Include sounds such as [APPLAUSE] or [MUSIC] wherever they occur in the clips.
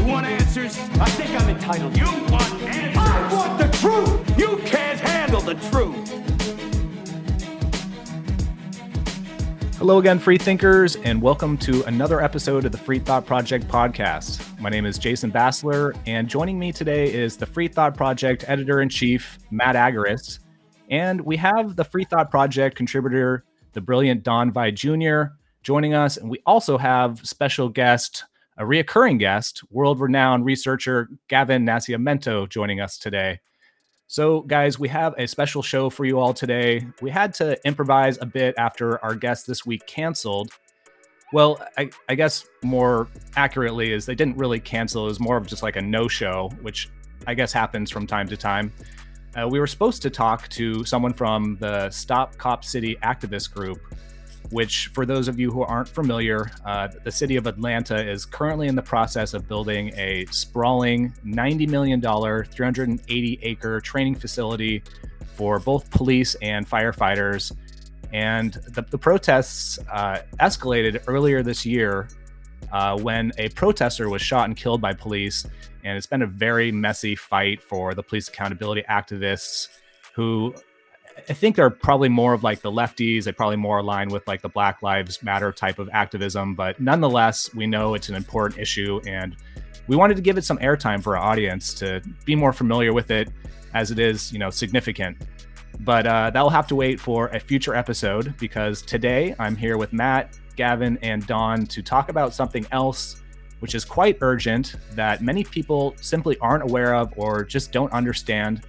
You want answers? I think I'm entitled. You want answers? I want the truth. You can't handle the truth. Hello again, free thinkers, and welcome to another episode of the Free Thought Project podcast. My name is Jason Bassler, and joining me today is the Free Thought Project editor in chief, Matt Agorist. And we have the Free Thought Project contributor, the brilliant Don Via Jr., joining us. And we also have special guest, a reoccurring guest, world renowned researcher Gavin Nascimento joining us today. So, guys, we have a special show for you all today. We had to improvise a bit after our guest this week canceled. Well, I, I guess more accurately is they didn't really cancel. It was more of just like a no show, which I guess happens from time to time. Uh, we were supposed to talk to someone from the Stop Cop City activist group, which, for those of you who aren't familiar, uh, the city of Atlanta is currently in the process of building a sprawling $90 million, 380 acre training facility for both police and firefighters. And the, the protests uh, escalated earlier this year uh, when a protester was shot and killed by police. And it's been a very messy fight for the police accountability activists who I think they're probably more of like the lefties. They probably more align with like the Black Lives Matter type of activism. But nonetheless, we know it's an important issue and we wanted to give it some airtime for our audience to be more familiar with it as it is, you know, significant. But uh, that will have to wait for a future episode because today I'm here with Matt, Gavin, and Don to talk about something else, which is quite urgent that many people simply aren't aware of or just don't understand.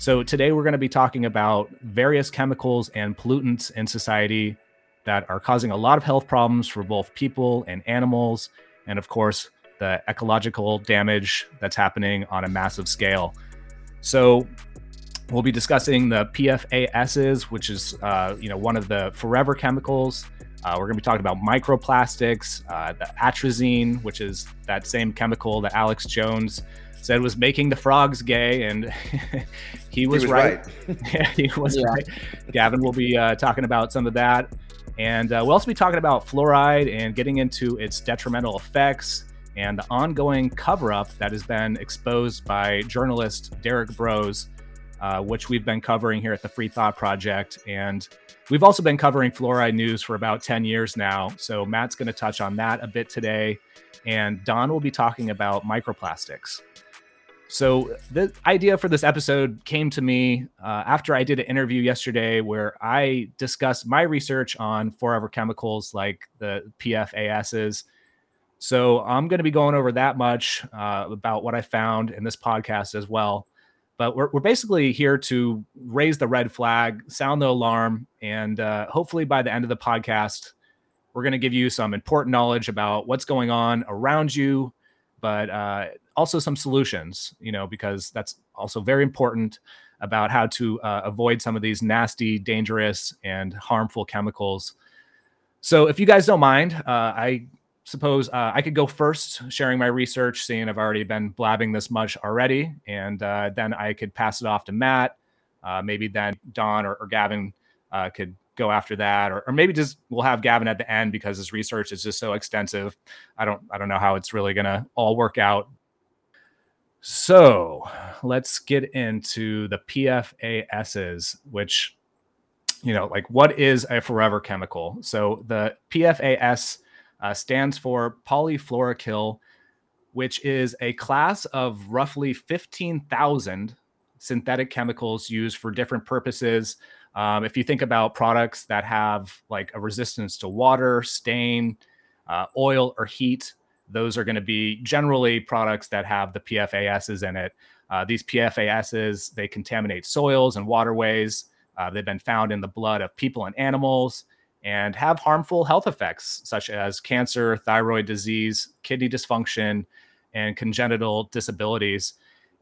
So, today we're going to be talking about various chemicals and pollutants in society that are causing a lot of health problems for both people and animals. And of course, the ecological damage that's happening on a massive scale. So, we'll be discussing the PFASs, which is uh, you know one of the forever chemicals. Uh, we're going to be talking about microplastics, uh, the atrazine, which is that same chemical that Alex Jones said was making the frogs gay, and [LAUGHS] he, was was right. right. [LAUGHS] yeah, he was right. Gavin will be uh, talking about some of that, and uh, we'll also be talking about fluoride and getting into its detrimental effects and the ongoing cover-up that has been exposed by journalist Derek Broze, uh, which we've been covering here at the Free Thought Project, and we've also been covering fluoride news for about 10 years now. So Matt's going to touch on that a bit today, and Don will be talking about microplastics. So the idea for this episode came to me uh, after I did an interview yesterday where I discussed my research on forever chemicals like the PFASs. So I'm going to be going over that much uh, about what I found in this podcast as well. But we're, we're basically here to raise the red flag, sound the alarm, and uh, hopefully by the end of the podcast, we're going to give you some important knowledge about what's going on around you, but uh, also some solutions, you know, because that's also very important about how to uh, avoid some of these nasty, dangerous, and harmful chemicals. So, if you guys don't mind, uh, I suppose uh, I could go first, sharing my research, seeing I've already been blabbing this much already, and uh, then I could pass it off to Matt. Uh, maybe then Don or, or Gavin uh, could go after that, or, or maybe just we'll have Gavin at the end because his research is just so extensive. I don't I don't know how it's really gonna all work out. So let's get into the PFASs, which you know, like what is a forever chemical? So the PFAS uh, stands for polyfluoroalkyl, which is a class of roughly 15,000 synthetic chemicals used for different purposes. Um, if you think about products that have like a resistance to water, stain, uh, oil, or heat, those are going to be generally products that have the PFASs in it. Uh, these PFASs they contaminate soils and waterways. Uh, they've been found in the blood of people and animals and have harmful health effects such as cancer, thyroid disease, kidney dysfunction, and congenital disabilities.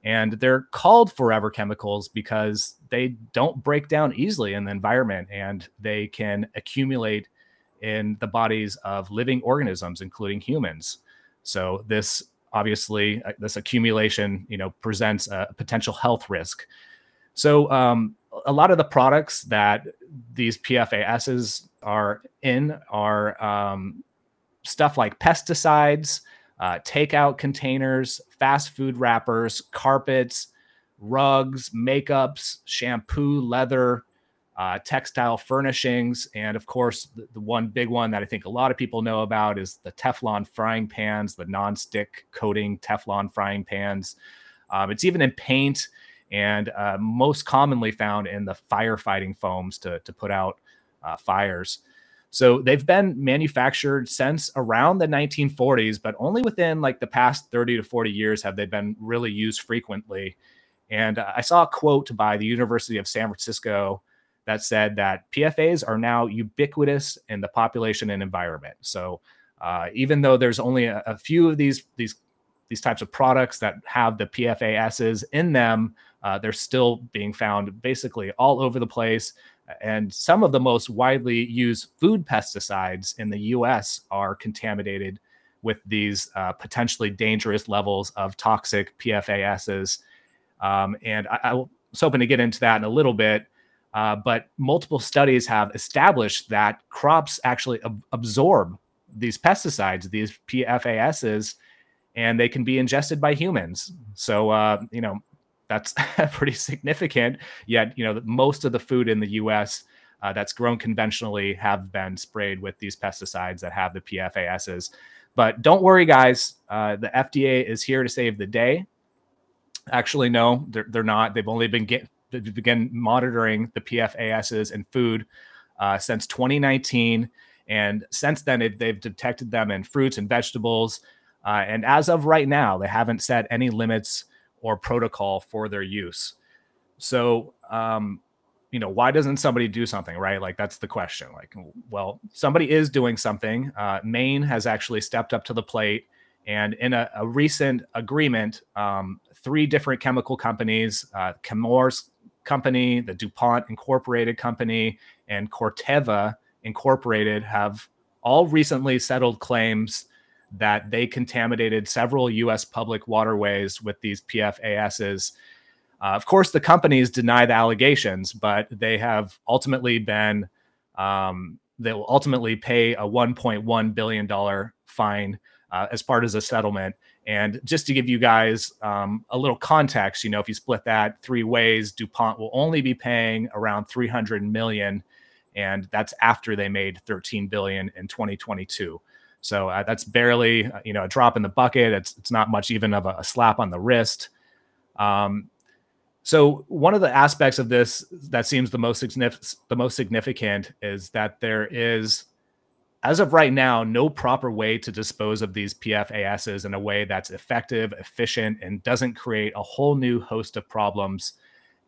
And they're called forever chemicals because they don't break down easily in the environment and they can accumulate in the bodies of living organisms, including humans. So this obviously uh, this accumulation, you know, presents a potential health risk. So um, a lot of the products that these PFASs are in are um, stuff like pesticides, uh, takeout containers, fast food wrappers, carpets, rugs, makeups, shampoo, leather, uh, textile furnishings, and of course, the, the, one big one that I think a lot of people know about is the Teflon frying pans, the non-stick coating Teflon frying pans. Um, it's even in paint and uh, most commonly found in the firefighting foams to, to put out uh, fires. So they've been manufactured since around the 1940s, but only within like the past 30 to 40 years have they been really used frequently. And uh, I saw a quote by the University of San Francisco that said that PFAs are now ubiquitous in the population and environment. So uh, even though there's only a, a, few of these these these types of products that have the PFASs in them, uh, they're still being found basically all over the place. And some of the most widely used food pesticides in the US are contaminated with these uh, potentially dangerous levels of toxic PFASs. Um, and I, I, was hoping to get into that in a little bit. Uh, but multiple studies have established that crops actually ab- absorb these pesticides, these PFASs, and they can be ingested by humans. So, uh, you know, that's [LAUGHS] pretty significant. Yet, you know, most of the food in the U.S. Uh, that's grown conventionally have been sprayed with these pesticides that have the PFASs. But don't worry, guys. Uh, the FDA is here to save the day. Actually, no, they're, they're not. They've only been get, monitoring the PFASs in food uh, since 2019, and since then it, they've detected them in fruits and vegetables. Uh, and as of right now, they haven't set any limits or protocol for their use. So, um, you know, why doesn't somebody do something, right? Like, that's the question. Like, well, somebody is doing something. Uh, Maine has actually stepped up to the plate. And in a, a recent agreement, um, three different chemical companies, uh, Chemours Company, the DuPont Incorporated Company, and Corteva Incorporated have all recently settled claims that they contaminated several U.S. public waterways with these PFASs. Uh, of course, the companies deny the allegations, but they have ultimately been um, they will ultimately pay a 1.1 billion dollar fine uh, as part of the settlement. And just to give you guys um, a little context, you know, if you split that three ways, DuPont will only be paying around 300 million, and that's after they made 13 billion in 2022. So uh, that's barely, uh, you know, a drop in the bucket. It's it's not much even of a, a slap on the wrist. Um, so one of the aspects of this that seems the most significant, the most significant is that there is, as of right now, no proper way to dispose of these PFASs in a way that's effective, efficient, and doesn't create a whole new host of problems.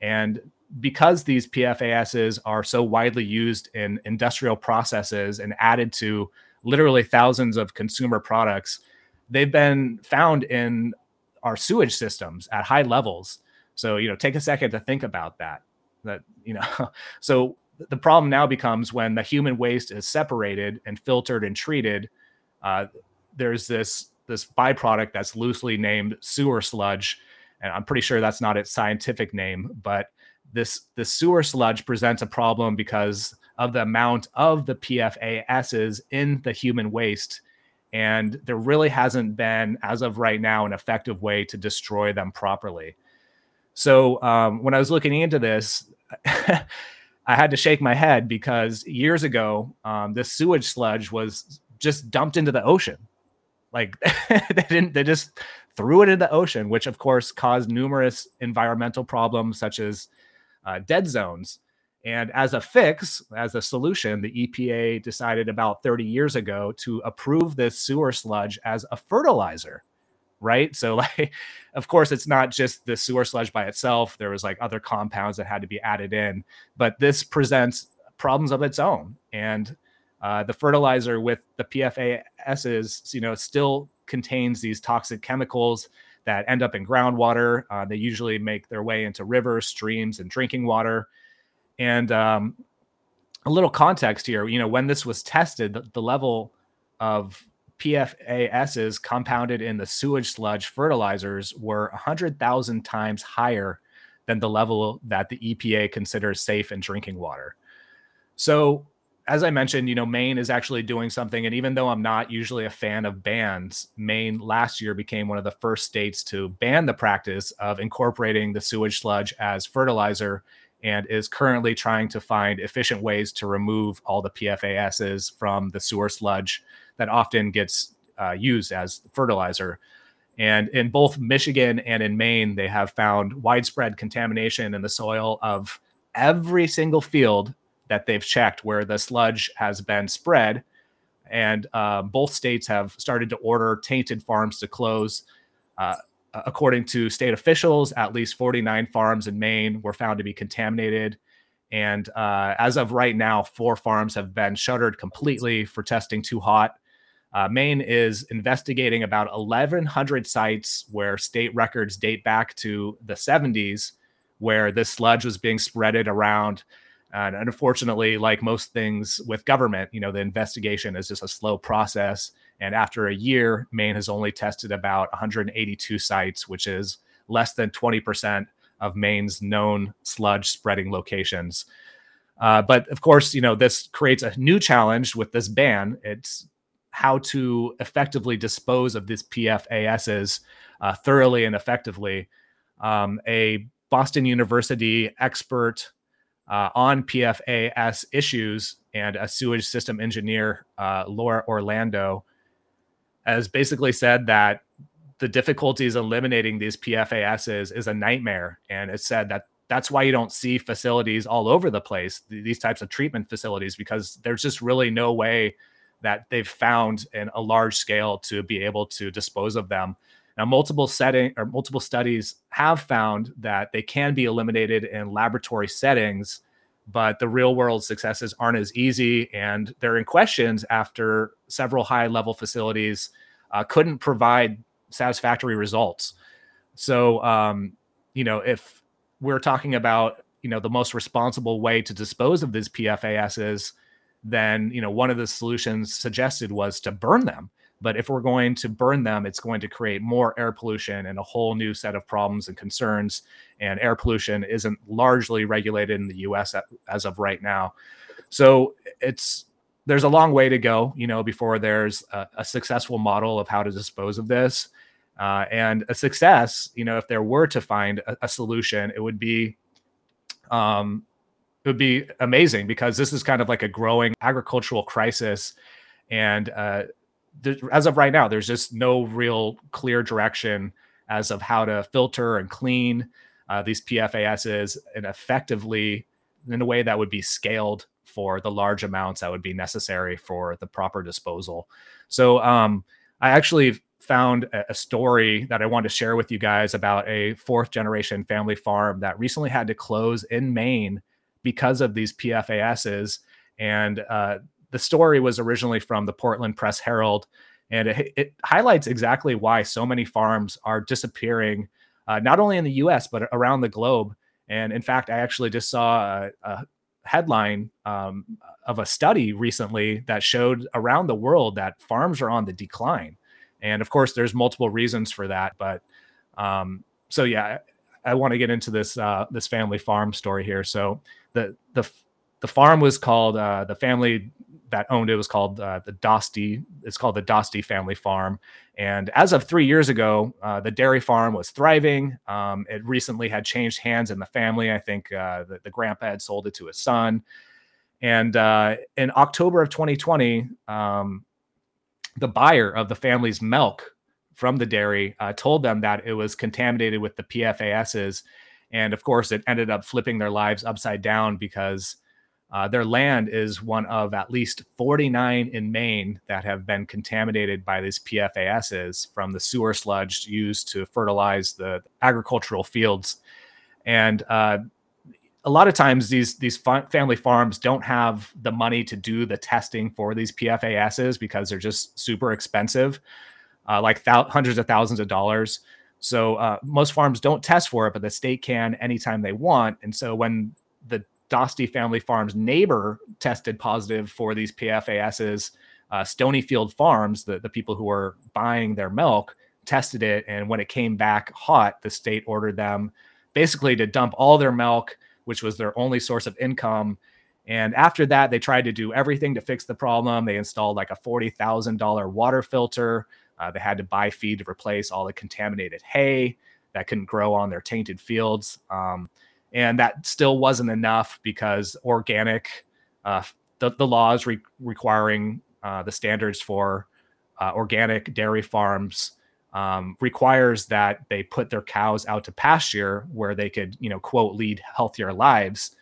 And because these PFASs are so widely used in industrial processes and added to literally thousands of consumer products. They've been found in our sewage systems at high levels. So, you know, take a second to think about that. That, you know, [LAUGHS] so the problem now becomes when the human waste is separated and filtered and treated, uh, there's this this byproduct that's loosely named sewer sludge. And I'm pretty sure that's not its scientific name, but this this sewer sludge presents a problem because of the amount of the PFASs in the human waste. And there really hasn't been, as of right now, an effective way to destroy them properly. So um, when I was looking into this, [LAUGHS] I had to shake my head because years ago, um, this sewage sludge was just dumped into the ocean. Like [LAUGHS] they didn't, they just threw it in the ocean, which of course caused numerous environmental problems such as uh, dead zones. And as a fix, as a solution, the EPA decided about 30 years ago to approve this sewer sludge as a fertilizer, right? So, [LAUGHS] like, of course, it's not just the sewer sludge by itself. There was like other compounds that had to be added in, but this presents problems of its own. And uh, the fertilizer with the PFASs, you know, still contains these toxic chemicals that end up in groundwater. Uh, they usually make their way into rivers, streams, and drinking water. And um, a little context here, you know, when this was tested, the, the level of PFASs compounded in the sewage sludge fertilizers were 100,000 times higher than the level that the EPA considers safe in drinking water. So, as I mentioned, you know, Maine is actually doing something. And even though I'm not usually a fan of bans, Maine last year became one of the first states to ban the practice of incorporating the sewage sludge as fertilizer and is currently trying to find efficient ways to remove all the PFASs from the sewer sludge that often gets uh, used as fertilizer. And in both Michigan and in Maine, they have found widespread contamination in the soil of every single field that they've checked where the sludge has been spread. And uh, both states have started to order tainted farms to close. Uh, according to state officials, at least 49 farms in Maine were found to be contaminated. And uh, as of right now, four farms have been shuttered completely for testing too hot. Uh, Maine is investigating about 1,100 sites where state records date back to the 70s, where this sludge was being spreaded around. And unfortunately, like most things with government, you know, the investigation is just a slow process. And after a year, Maine has only tested about 182 sites, which is less than 20% of Maine's known sludge spreading locations. Uh, but of course, you know, this creates a new challenge with this ban. It's how to effectively dispose of these PFASs uh, thoroughly and effectively. Um, a Boston University expert uh, on PFAS issues and a sewage system engineer, uh, Laura Orlando, has basically said that the difficulties eliminating these PFASs is a nightmare. And it said that that's why you don't see facilities all over the place, these types of treatment facilities, because there's just really no way that they've found in a large scale to be able to dispose of them. Now, multiple setting or multiple studies have found that they can be eliminated in laboratory settings, but the real world successes aren't as easy, and they're in questions after several high level facilities uh, couldn't provide satisfactory results. So, um, you know, if we're talking about you know the most responsible way to dispose of these PFASs then you know one of the solutions suggested was to burn them but if we're going to burn them it's going to create more air pollution and a whole new set of problems and concerns. And air pollution isn't largely regulated in the US as of right now. So it's there's a long way to go you know before there's a, a successful model of how to dispose of this. Uh, and a success you know if there were to find a, a solution it would be um, it would be amazing because this is kind of like a growing agricultural crisis. And uh, th- as of right now there's just no real clear direction as of how to filter and clean uh, these pfas's and effectively in a way that would be scaled for the large amounts that would be necessary for the proper disposal so um, i actually found a, story that i want to share with you guys about a fourth generation family farm that recently had to close in maine because of these PFASs. And uh, the story was originally from the Portland Press Herald, and it, it highlights exactly why so many farms are disappearing, uh, not only in the U.S. but around the globe. And in fact, I actually just saw a, a headline um, of a study recently that showed around the world that farms are on the decline. And of course, there's multiple reasons for that, but um, so yeah, I want to get into this uh, this family farm story here. So the the the farm was called uh, the family that owned it was called uh, the Dostie. It's called the Dostie Family Farm. And as of three years ago, uh, the dairy farm was thriving. Um, it recently had changed hands in the family. I think uh, the, the, grandpa had sold it to his son. And uh, in October of 2020, um, the buyer of the family's milk from the dairy uh, told them that it was contaminated with the PFASs. And of course, it ended up flipping their lives upside down because uh, their land is one of at least 49 in Maine that have been contaminated by these PFASs from the sewer sludge used to fertilize the agricultural fields. And uh, a lot of times, these these family farms don't have the money to do the testing for these PFASs because they're just super expensive uh, like th- hundreds of thousands of dollars. So uh, most farms don't test for it, but the state can anytime they want. And so when the Dostie family farm's neighbor tested positive for these PFASs, uh, Stonyfield Farms, the, the people who are buying their milk, tested it. And when it came back hot, the state ordered them basically to dump all their milk, which was their only source of income. And after that, they tried to do everything to fix the problem. They installed like a $40,000 water filter. Uh, they had to buy feed to replace all the contaminated hay that couldn't grow on their tainted fields. Um, and that still wasn't enough because organic, uh, the, the laws re- requiring uh, the standards for uh, organic dairy farms um, requires that they put their cows out to pasture where they could, you know, quote, lead healthier lives.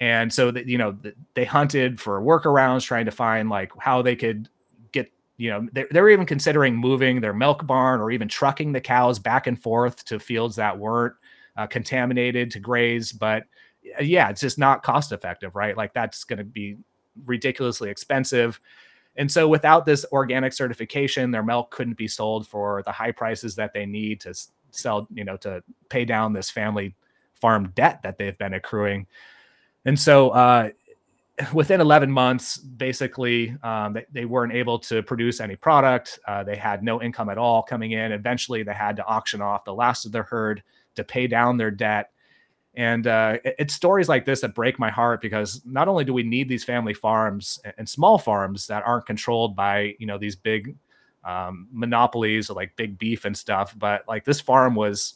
And so that, you know, they hunted for workarounds, trying to find like how they could get, you know, they, they were even considering moving their milk barn or even trucking the cows back and forth to fields that weren't uh, contaminated to graze. But yeah, it's just not cost effective, right? Like that's going to be ridiculously expensive. And so without this organic certification, their milk couldn't be sold for the high prices that they need to sell, you know, to pay down this family farm debt that they've been accruing. And so uh, within 11 months, basically, um, they, they, weren't able to produce any product. Uh, they had no income at all coming in. Eventually, they had to auction off the last of their herd to pay down their debt. And uh, it's stories like this that break my heart because not only do we need these family farms and small farms that aren't controlled by you know these big um, monopolies like big beef and stuff, but like this farm was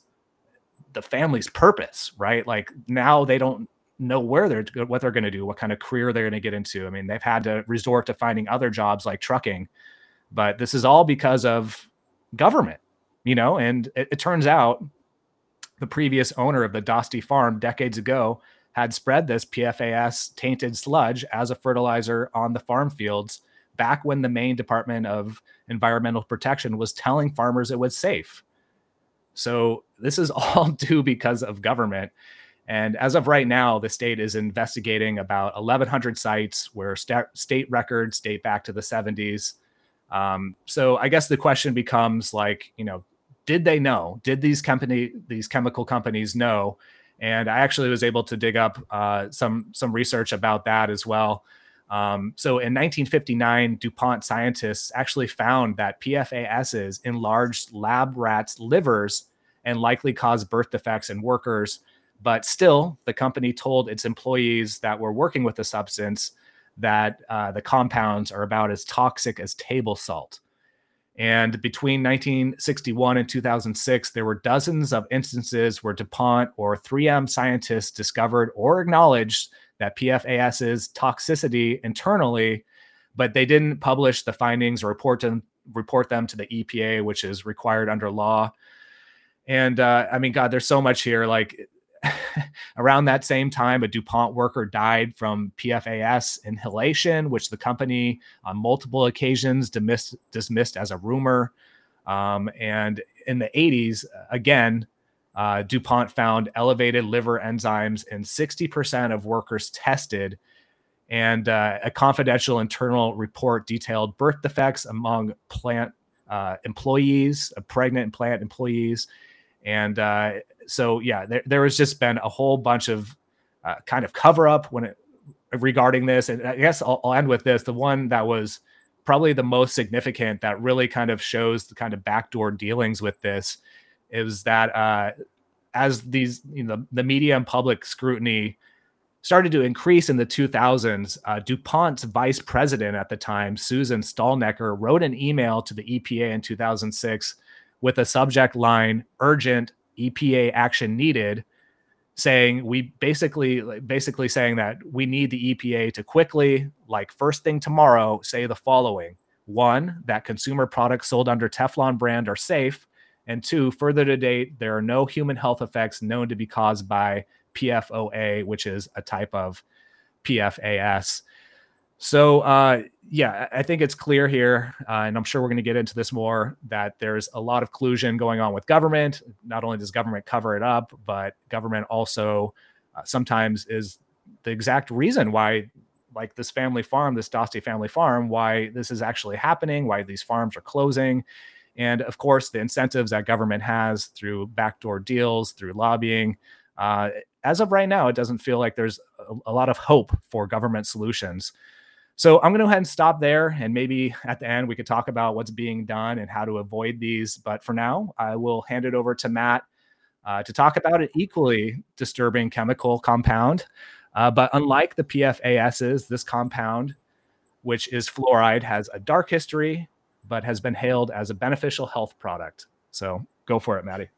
the family's purpose, right? Like now they don't know where they're what they're going to do, what kind of career they're going to get into. I mean, they've had to resort to finding other jobs like trucking, but this is all because of government, you know. And it, it turns out the previous owner of the Dostie farm decades ago had spread this PFAS tainted sludge as a fertilizer on the farm fields back when the Maine Department of Environmental Protection was telling farmers it was safe. So this is [LAUGHS] all due because of government. And as of right now, the state is investigating about 1,100 sites where st- state records date back to the 70s. Um, so I guess the question becomes like, you know, did they know? Did these company these chemical companies know? And I actually was able to dig up uh, some some research about that as well. Um, so in 1959, DuPont scientists actually found that PFASs enlarged lab rats' livers and likely caused birth defects in workers. But still, the company told its employees that were working with the substance that uh, the compounds are about as toxic as table salt. And between 1961 and 2006, there were dozens of instances where DuPont or 3M scientists discovered or acknowledged that PFAS's toxicity internally, but they didn't publish the findings or report them, report them to the EPA, which is required under law. And uh, I mean, God, there's so much here. Like [LAUGHS] around that same time, a DuPont worker died from PFAS inhalation, which the company on multiple occasions dismissed, dismissed as a rumor. Um, and in the 80s, again, uh, DuPont found elevated liver enzymes in 60% of workers tested. And uh, a confidential internal report detailed birth defects among plant uh, employees, pregnant plant employees. And uh, so yeah, there, there has just been a whole bunch of uh, kind of cover up when it regarding this. And I guess I'll, I'll, end with this. The one that was probably the most significant that really kind of shows the kind of backdoor dealings with this is that uh, as these, you know, the media and public scrutiny started to increase in the 2000s, uh, DuPont's vice president at the time, Susan Stalnecker, wrote an email to the EPA in 2006 with a subject line urgent EPA action needed, saying we basically basically saying that we need the EPA to quickly, like first thing tomorrow, say the following: one, that consumer products sold under Teflon brand are safe, and two, further to date, there are no human health effects known to be caused by PFOA, which is a type of PFAS. So, uh, yeah, I think it's clear here, uh, and I'm sure we're going to get into this more, that there's a lot of collusion going on with government. Not only does government cover it up, but government also uh, sometimes is the exact reason why, like this family farm, this Dostie family farm, why this is actually happening, why these farms are closing. And of course, the incentives that government has through backdoor deals, through lobbying. Uh, as of right now, it doesn't feel like there's a, a lot of hope for government solutions. So I'm going to go ahead and stop there. And maybe at the end, we could talk about what's being done and how to avoid these. But for now, I will hand it over to Matt uh, to talk about an equally disturbing chemical compound. Uh, but unlike the PFASs, this compound, which is fluoride, has a dark history, but has been hailed as a beneficial health product. So go for it, Maddie.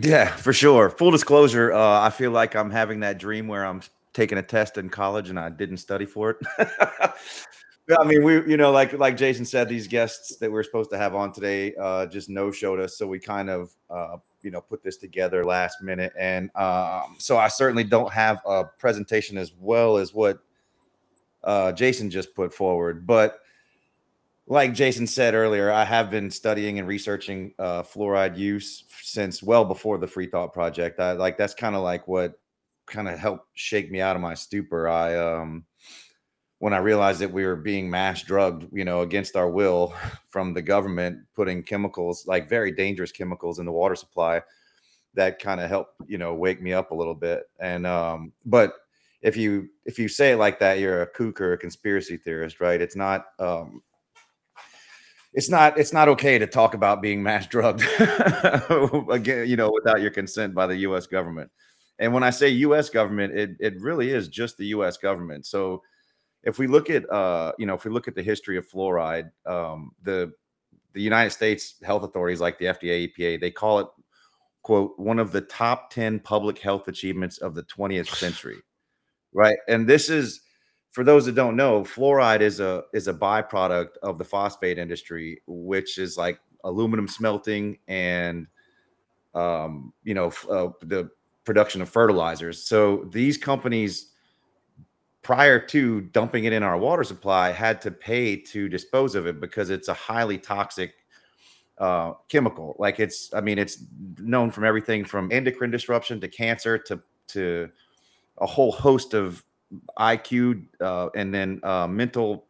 Yeah, for sure. Full disclosure, uh, I feel like I'm having that dream where I'm taking a test in college and I didn't study for it. [LAUGHS] I mean, we, you know, like like Jason said, these guests that we are supposed to have on today uh, just no showed us, so we kind of, uh, you know, put this together last minute, and um, so I certainly don't have a presentation as well as what uh, Jason just put forward, but like Jason said earlier, I have been studying and researching uh, fluoride use since well before the Free Thought Project. I like that's kind of like what kind of helped shake me out of my stupor. I um when I realized that we were being mass drugged, you know, against our will [LAUGHS] from the government, putting chemicals like very dangerous chemicals in the water supply, that kind of helped, you know, wake me up a little bit. And um, but if you if you say it like that, you're a kook or a conspiracy theorist, right? It's not um it's not it's not okay to talk about being mass drugged [LAUGHS] again you know without your consent by the US government and when I say US government it it really is just the US government. So if we look at uh you know if we look at the history of fluoride um the the United States health authorities like the FDA EPA they call it quote one of the top 10 public health achievements of the 20th [SIGHS] century right? And this is for those that don't know, fluoride is a is a byproduct of the phosphate industry, which is like aluminum smelting and um, you know uh, the production of fertilizers. So these companies, prior to dumping it in our water supply, had to pay to dispose of it because it's a highly toxic uh, chemical. Like it's, I mean, it's known from everything from endocrine disruption to cancer to to a whole host of IQ uh, and then uh, mental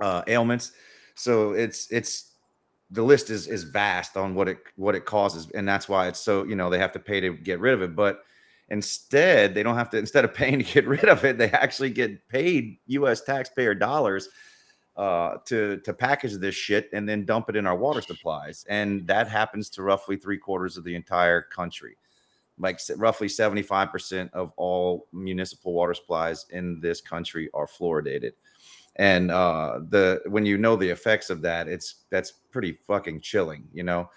uh, ailments. So it's it's the list is is vast on what it what it causes, and that's why it's so you know they have to pay to get rid of it. But instead, they don't have to. Instead of paying to get [LAUGHS] rid of it, they actually get paid U.S. taxpayer dollars uh, to to package this shit and then dump it in our water supplies, and that happens to roughly three quarters of the entire country like roughly 75% of all municipal water supplies in this country are fluoridated and uh the when you know the effects of that it's that's pretty fucking chilling you know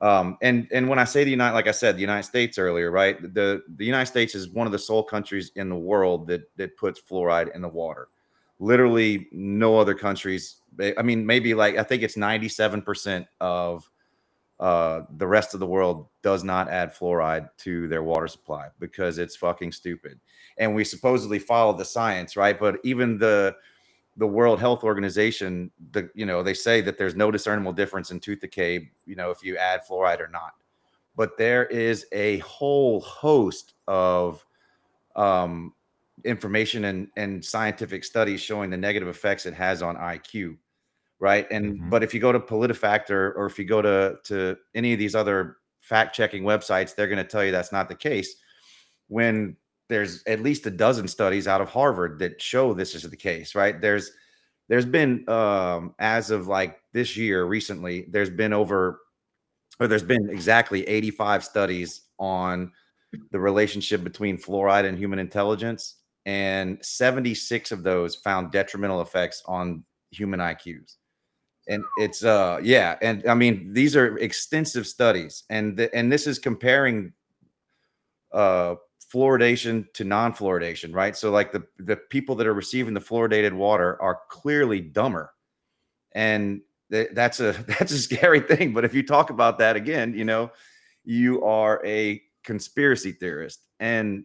um and and when i say the united like i said the united states earlier right the the united states is one of the sole countries in the world that that puts fluoride in the water literally no other countries i mean maybe like i think it's 97% of uh, the rest of the world does not add fluoride to their water supply because it's fucking stupid. And we supposedly follow the science, right? But even the the World Health Organization, the you know, they say that there's no discernible difference in tooth decay, you know, if you add fluoride or not. But there is a whole host of um, information and, and scientific studies showing the negative effects it has on IQ right? And mm-hmm. but if you go to PolitiFact or if you go to to any of these other fact checking websites, they're going to tell you that's not the case. When there's at least a dozen studies out of Harvard that show this is the case, right? There's there's been um, as of like this year recently, there's been over or there's been exactly 85 studies on the relationship between fluoride and human intelligence and 76 of those found detrimental effects on human IQs and it's uh yeah and i mean these are extensive studies and the, and this is comparing uh fluoridation to non-fluoridation right? So like the the people that are receiving the fluoridated water are clearly dumber. And th- that's a [LAUGHS] that's a scary thing but if you talk about that again you know you are a conspiracy theorist. And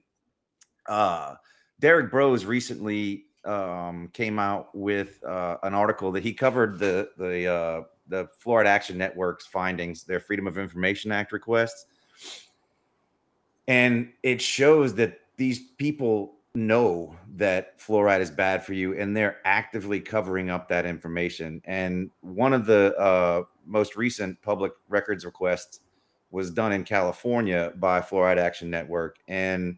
uh derek broze recently um, came out with uh, an article that he covered the the uh, the Fluoride Action Network's findings, their Freedom of Information Act requests, and it shows that these people know that fluoride is bad for you and they're actively covering up that information. And one of the uh, most recent public records requests was done in california by fluoride action network and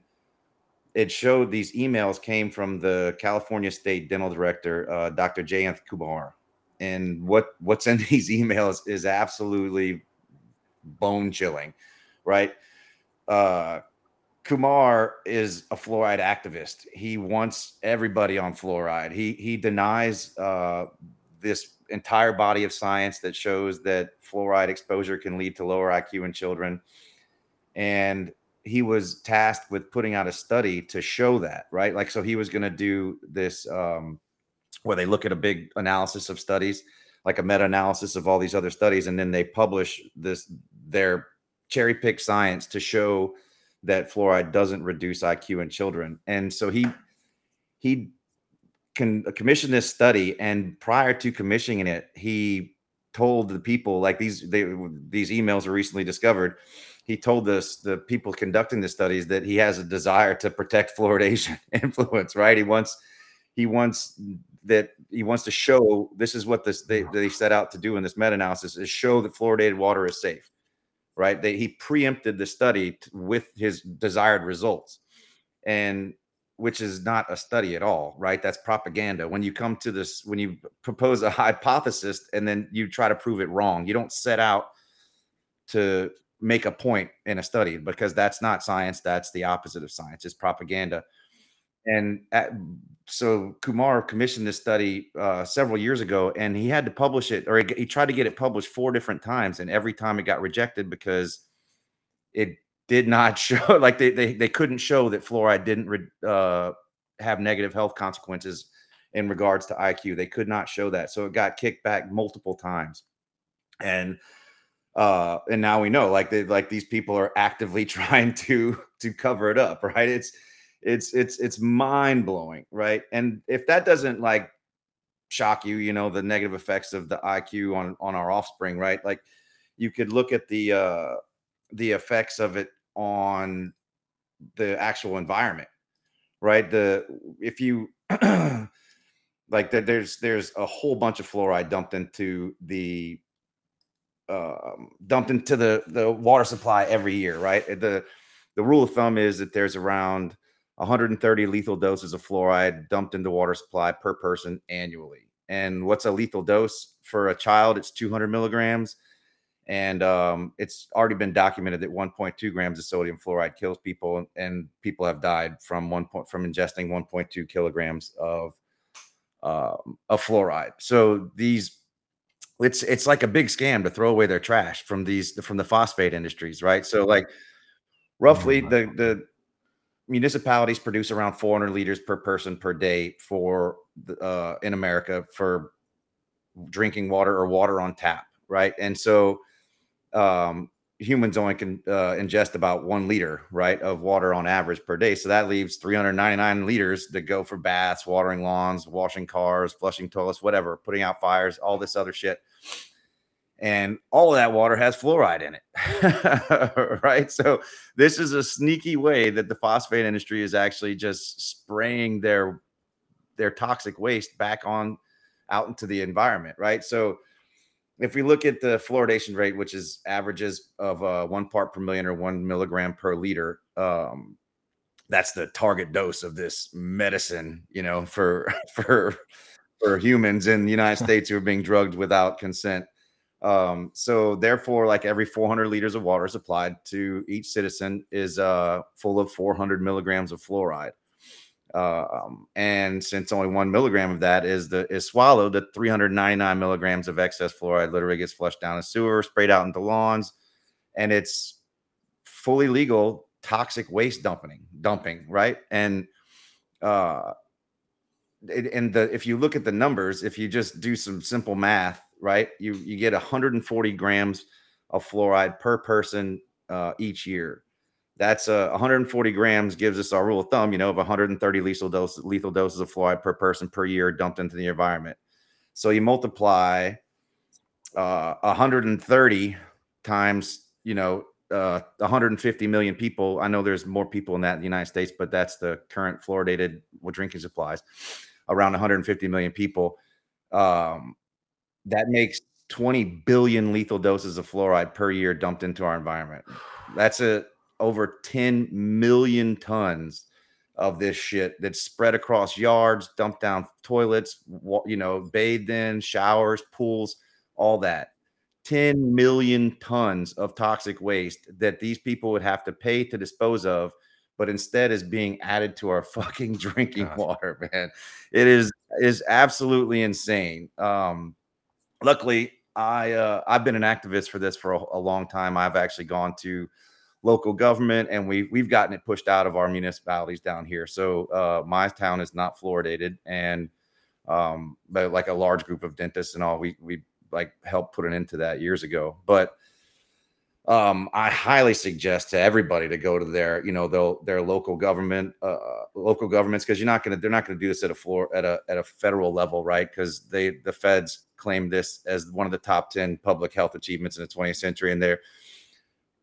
it showed these emails came from the california state dental director uh, dr jayanth kumar. And what what's in [LAUGHS] these emails is absolutely bone chilling right uh Kumar is a fluoride activist. He wants everybody on fluoride. He he denies uh, this entire body of science that shows that fluoride exposure can lead to lower IQ in children. And he was tasked with putting out a study to show that, right? Like, so he was going to do this um, where they look at a big analysis of studies, like a meta analysis of all these other studies, and then they publish this their cherry pick science to show that fluoride doesn't reduce IQ in children. And so he he can commission this study and prior to commissioning it, he told the people like these they these emails were recently discovered. He told us the people conducting the studies that he has a desire to protect [LAUGHS] fluoridation [LAUGHS] influence, right? He wants he wants that he wants to show this is what this they, they set out to do in this meta-analysis is show that fluoridated water is safe right? They, he preempted the study t- with his desired results, and which is not a study at all, right? That's propaganda. When you come to this, when you propose a [LAUGHS] hypothesis and then you try to prove it wrong, you don't set out to make a point in a study because that's not science. That's the opposite of science. It's propaganda. And at, so Kumar commissioned this study uh, several years ago, and he had to publish it, or he, he, tried to get it published four different times, and every time it got rejected because it did not [LAUGHS] show, like they they, they couldn't show that fluoride didn't re, uh, have negative health consequences in regards to IQ. They could not show that, so it got kicked back multiple times, and uh and now we know like they like these people are actively [LAUGHS] trying to to cover it up right it's it's it's it's mind blowing, right? And if that doesn't like shock you, you know, the negative effects of the IQ on on our offspring, right? Like you could look at the uh the effects of it on the actual environment, right? The if you [CLEARS THROAT] like that there's there's a whole bunch of fluoride dumped into the um, dumped into the the water supply every year, right? The the rule of thumb is that there's around 130 lethal doses of fluoride dumped into water supply per person annually. And what's a lethal dose for a child? It's 200 milligrams. And um, it's already been documented that 1.2 grams of sodium fluoride kills people, and people have died from one point from ingesting 1.2 kilograms of uh, of fluoride. So these, it's it's like a big scam to throw away their trash from these from the phosphate industries, right? So like roughly the the municipalities produce around 400 liters per person per day for uh, in America for drinking water or water on tap, right? And so um, humans only can uh, ingest about one liter, right, of water on average per day. So that leaves 399 liters to go for baths, watering lawns, washing cars, flushing toilets, whatever, putting out fires, all this other shit and all of that water has fluoride in it [LAUGHS] right? So this is a sneaky way that the phosphate industry is actually just spraying their their toxic waste back on out into the environment right? So if we look at the fluoridation rate which is averages of uh, one part per million or one milligram per liter um, that's the target dose of this medicine you know for [LAUGHS] for for humans in the united [LAUGHS] states who are being drugged without consent um, so therefore, like every 400 liters of water supplied to each citizen is uh, full of 400 milligrams of fluoride. Um, and since only one milligram of that is the is swallowed, the 399 milligrams of excess fluoride literally gets flushed down a sewer, sprayed out into lawns, and it's fully legal toxic waste dumping, dumping, right? And uh, and the if you look at the numbers, if you just do some simple math, right? You you get 140 grams of fluoride per person uh, each year. That's uh, 140 grams gives us our rule of thumb, you know, of 130 lethal doses lethal doses of fluoride per person per year dumped into the environment. So you multiply uh, 130 times, you know, uh, 150 million people. I know there's more people in that in the United States, but that's the current fluoridated drinking supplies. Around 150 million people. Um, that makes 20 billion lethal doses of fluoride per year dumped into our environment. That's a over 10 million tons of this shit that's spread across yards, dumped down toilets, you know, bathed in, showers, pools, all that. 10 million tons of toxic waste that these people would have to pay to dispose of, but instead is being added to our [LAUGHS] fucking drinking Gosh. water, man. It is is absolutely insane. Um, luckily, I uh, I've been an activist for this for a, a long time. I've actually gone to local government and we we've gotten it pushed out of our municipalities down here. So uh, my town is not fluoridated and um, but like a large group of dentists and all, we we like helped put an end to that years ago. But um, I highly suggest to everybody to go to their, you know, their, their local government, uh, local governments, because you're not gonna, they're not gonna do this at a floor at a at a federal level, right? Because they the feds claim this as one of the top ten public health achievements in the 20th century, and they're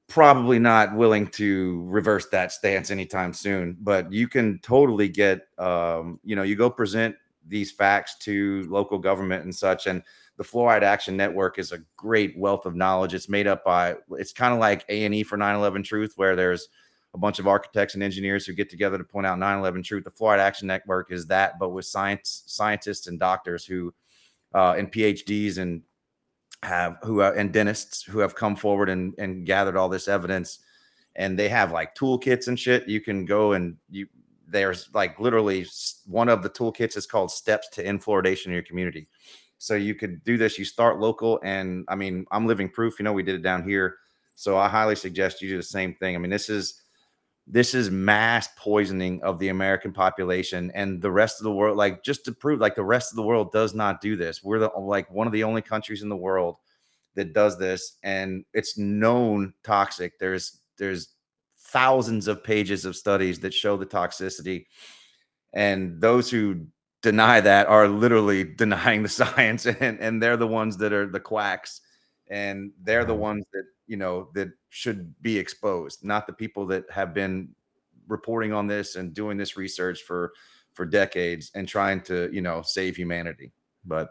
probably not willing to reverse that stance anytime soon. But you can totally get, um, you know, you go present these facts to local government and such, and the Fluoride Action Network is a great wealth of knowledge. It's made up by it's kind of like A and E for 9/11 Truth, where there's a bunch of architects and engineers who get together to point out 9/11 Truth. The Fluoride Action Network is that, but with science scientists and doctors who uh, and PhDs and have who uh, and dentists who have come forward and and gathered all this evidence, and they have like toolkits and shit. You can go and you there's like literally one of the toolkits is called Steps to End Fluoridation in Your Community. So you could do this. You start local, and I mean, I'm living proof. You know, we did it down here, so I highly suggest you do the same thing. I mean, this is this is mass poisoning of the American population and the rest of the world. Like just to prove, like the rest of the world does not do this. We're the like one of the only countries in the world that does this, and it's known toxic. There's there's thousands of pages of studies that show the toxicity, and those who deny that are literally [LAUGHS] denying the science and and they're the ones that are the quacks and they're the ones that you know that should be exposed not the people that have been reporting on this and doing this research for for decades and trying to you know save humanity but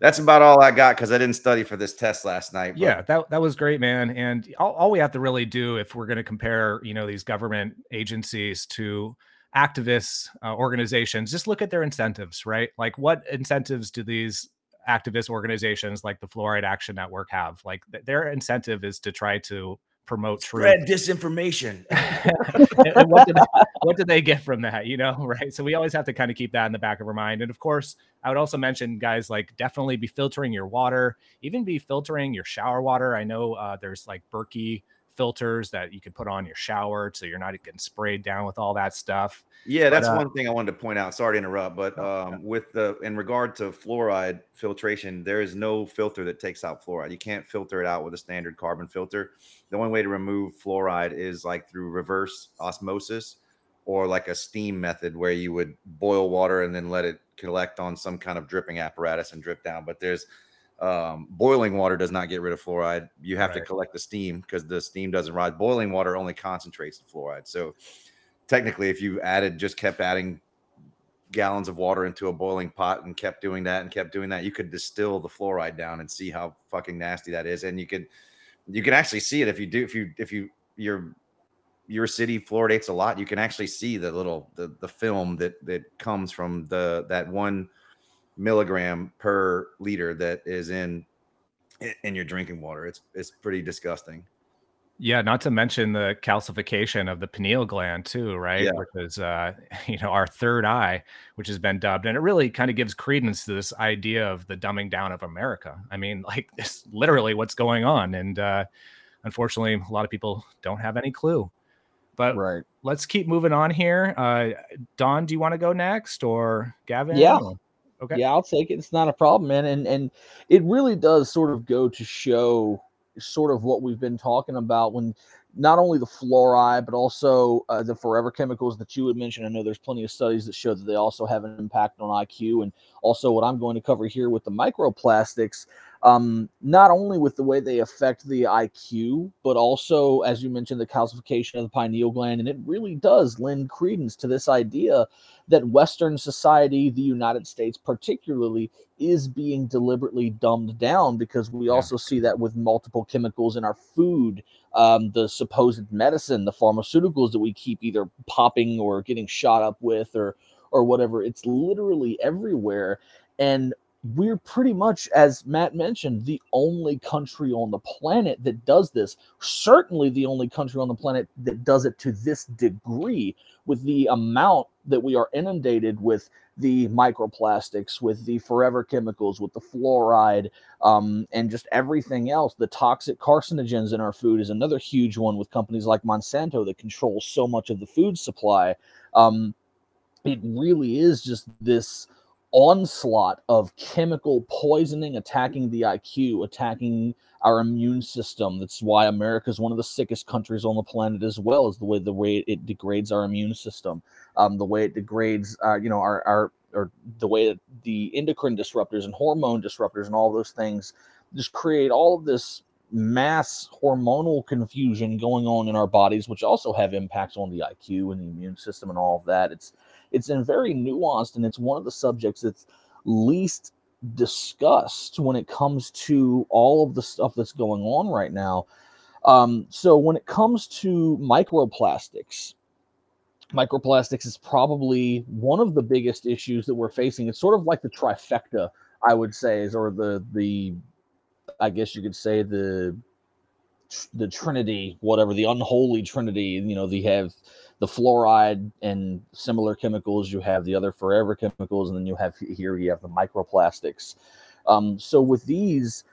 that's about all i got because i didn't study for this test last night but Yeah, that that was great, man. And all, all we have to really do, if we're going to compare, you know, these government agencies to activists uh, organizations, just look at their incentives, right? Like, what incentives do these activist organizations like the Fluoride Action Network have? Like, th- their incentive is to try to promote truth. spread disinformation [LAUGHS] and and what did what did they get from that you know [LAUGHS] right so we always have to kind of keep that in the back of our mind and of course i would also mention guys like definitely be filtering your water even be filtering your shower water i know uh, there's like berkey filters that you could put on your shower so you're not getting sprayed down with all that stuff Yeah, that's uh, one thing I wanted to point out. Sorry to interrupt, but no. um, with the in regard to fluoride filtration, there is no filter that takes out fluoride. You can't filter it out with a standard carbon filter. The only way to remove fluoride is like through reverse osmosis or like a steam method where you would boil water and then let it collect on some kind of dripping apparatus and drip down. But there's um, boiling water does not get rid of fluoride. You have to collect the steam because the steam doesn't rise. Boiling water only concentrates the fluoride. So technically if you added just kept adding gallons of water into a boiling pot and kept doing that and kept doing that you could distill the fluoride down and see how fucking nasty that is and you could you can actually see it if you do if you if you your your city fluoridates a lot you can actually see the little the, the film that that comes from the that one milligram per liter that is in in your drinking water it's it's pretty disgusting Yeah, not to mention the calcification of the pineal gland too, right? Yeah. Which is uh, [LAUGHS] you know, our third eye, which has been dubbed. And it really kind of gives credence to this idea of the dumbing down of America. I mean, [LAUGHS] like this literally what's going on. And uh unfortunately, a lot of people don't have any clue. But Right. let's keep moving on here. Uh Don, do you want to go next or Gavin? Yeah. Or- Okay. Yeah, I'll take it. It's not a problem, man. And and it really does sort of go to show sort of what we've been talking about when not only the fluoride but also uh, the forever chemicals that you had mentioned. I know there's plenty of studies that show that they also have an impact on IQ, and also what I'm going to cover here with the microplastics. Um, not only with the way they affect the IQ, but also, as you mentioned, the calcification of the pineal gland. And it really does lend credence to this idea that Western society, the United States particularly, is being deliberately dumbed down because we Yeah. also see that with multiple chemicals in our food, um, the supposed medicine, the pharmaceuticals that we keep either popping or getting shot up with or or whatever. It's literally everywhere. And we're pretty much, as Matt mentioned, the only country on the planet that does this. Certainly the only country on the planet that does it to this degree, with the amount that we are inundated with the microplastics, with the forever chemicals, with the fluoride, um, and just everything else. The toxic carcinogens in our food is another huge one with companies like Monsanto that control so much of the food supply. Um, it really is just this onslaught of chemical poisoning attacking the IQ, attacking our immune system. That's why America is one of the sickest countries on the planet as well, as the way the way it degrades our immune system, um, the way it degrades, uh, you know, our our or the way that the endocrine disruptors and hormone disruptors and all those things just create all of this mass hormonal confusion going on in our bodies, which also have impacts on the IQ and the immune system and all of that. It's it's in very nuanced and it's one of the subjects that's least discussed when it comes to all of the stuff that's going on right now. Um, so when it comes to microplastics, microplastics is probably one of the biggest issues that we're facing. It's sort of like the trifecta, I would say, is or the the I guess you could say the the Trinity, whatever the unholy Trinity. You know, they have the fluoride and similar chemicals. You have the other forever chemicals, and then you have here you have the microplastics. Um, so with these,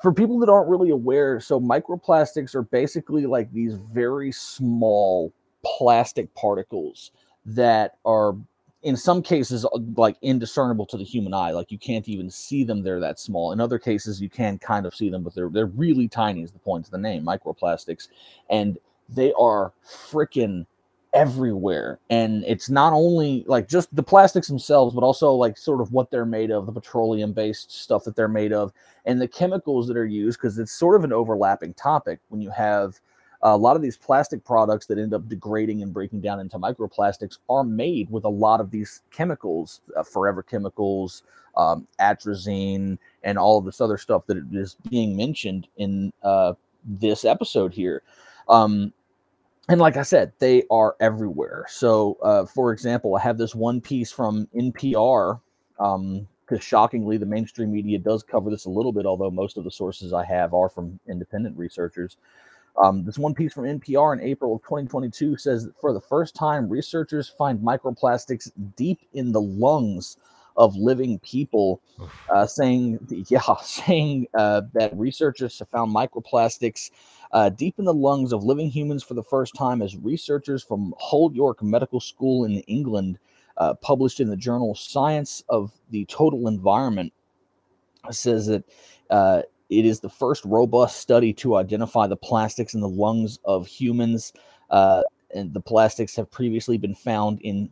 for people that aren't really aware, so microplastics are basically like these very small plastic particles that are in some cases uh, like indiscernible to the human eye like you can't even see them they're that small in other cases you can kind of see them but they're they're really tiny is the point of the name microplastics and they are freaking everywhere and it's not only like just the plastics themselves but also like sort of what they're made of the petroleum based stuff that they're made of and the chemicals that are used because it's sort of an overlapping topic when you have a lot of these plastic products that end up degrading and breaking down into microplastics are made with a lot of these chemicals, uh, forever chemicals, um, atrazine, and all of this other stuff that is being mentioned in uh, this episode here. Um, and like I said, they are everywhere. So, uh, for example, I have this one piece from NPR. Um, because shockingly, the mainstream media does cover this a little bit, although most of the sources I have are from independent researchers. Um, this one piece from NPR in April of 2022 says that for the first time, researchers find microplastics deep in the lungs of living people, uh, saying, [LAUGHS] yeah, saying uh, that researchers have found microplastics uh, deep in the lungs of living humans for the first time as researchers from Hull York Medical School in England uh, published in the journal Science of the Total Environment says that uh, it is the first robust study to identify the plastics in the lungs of humans. Uh, and the plastics have previously been found in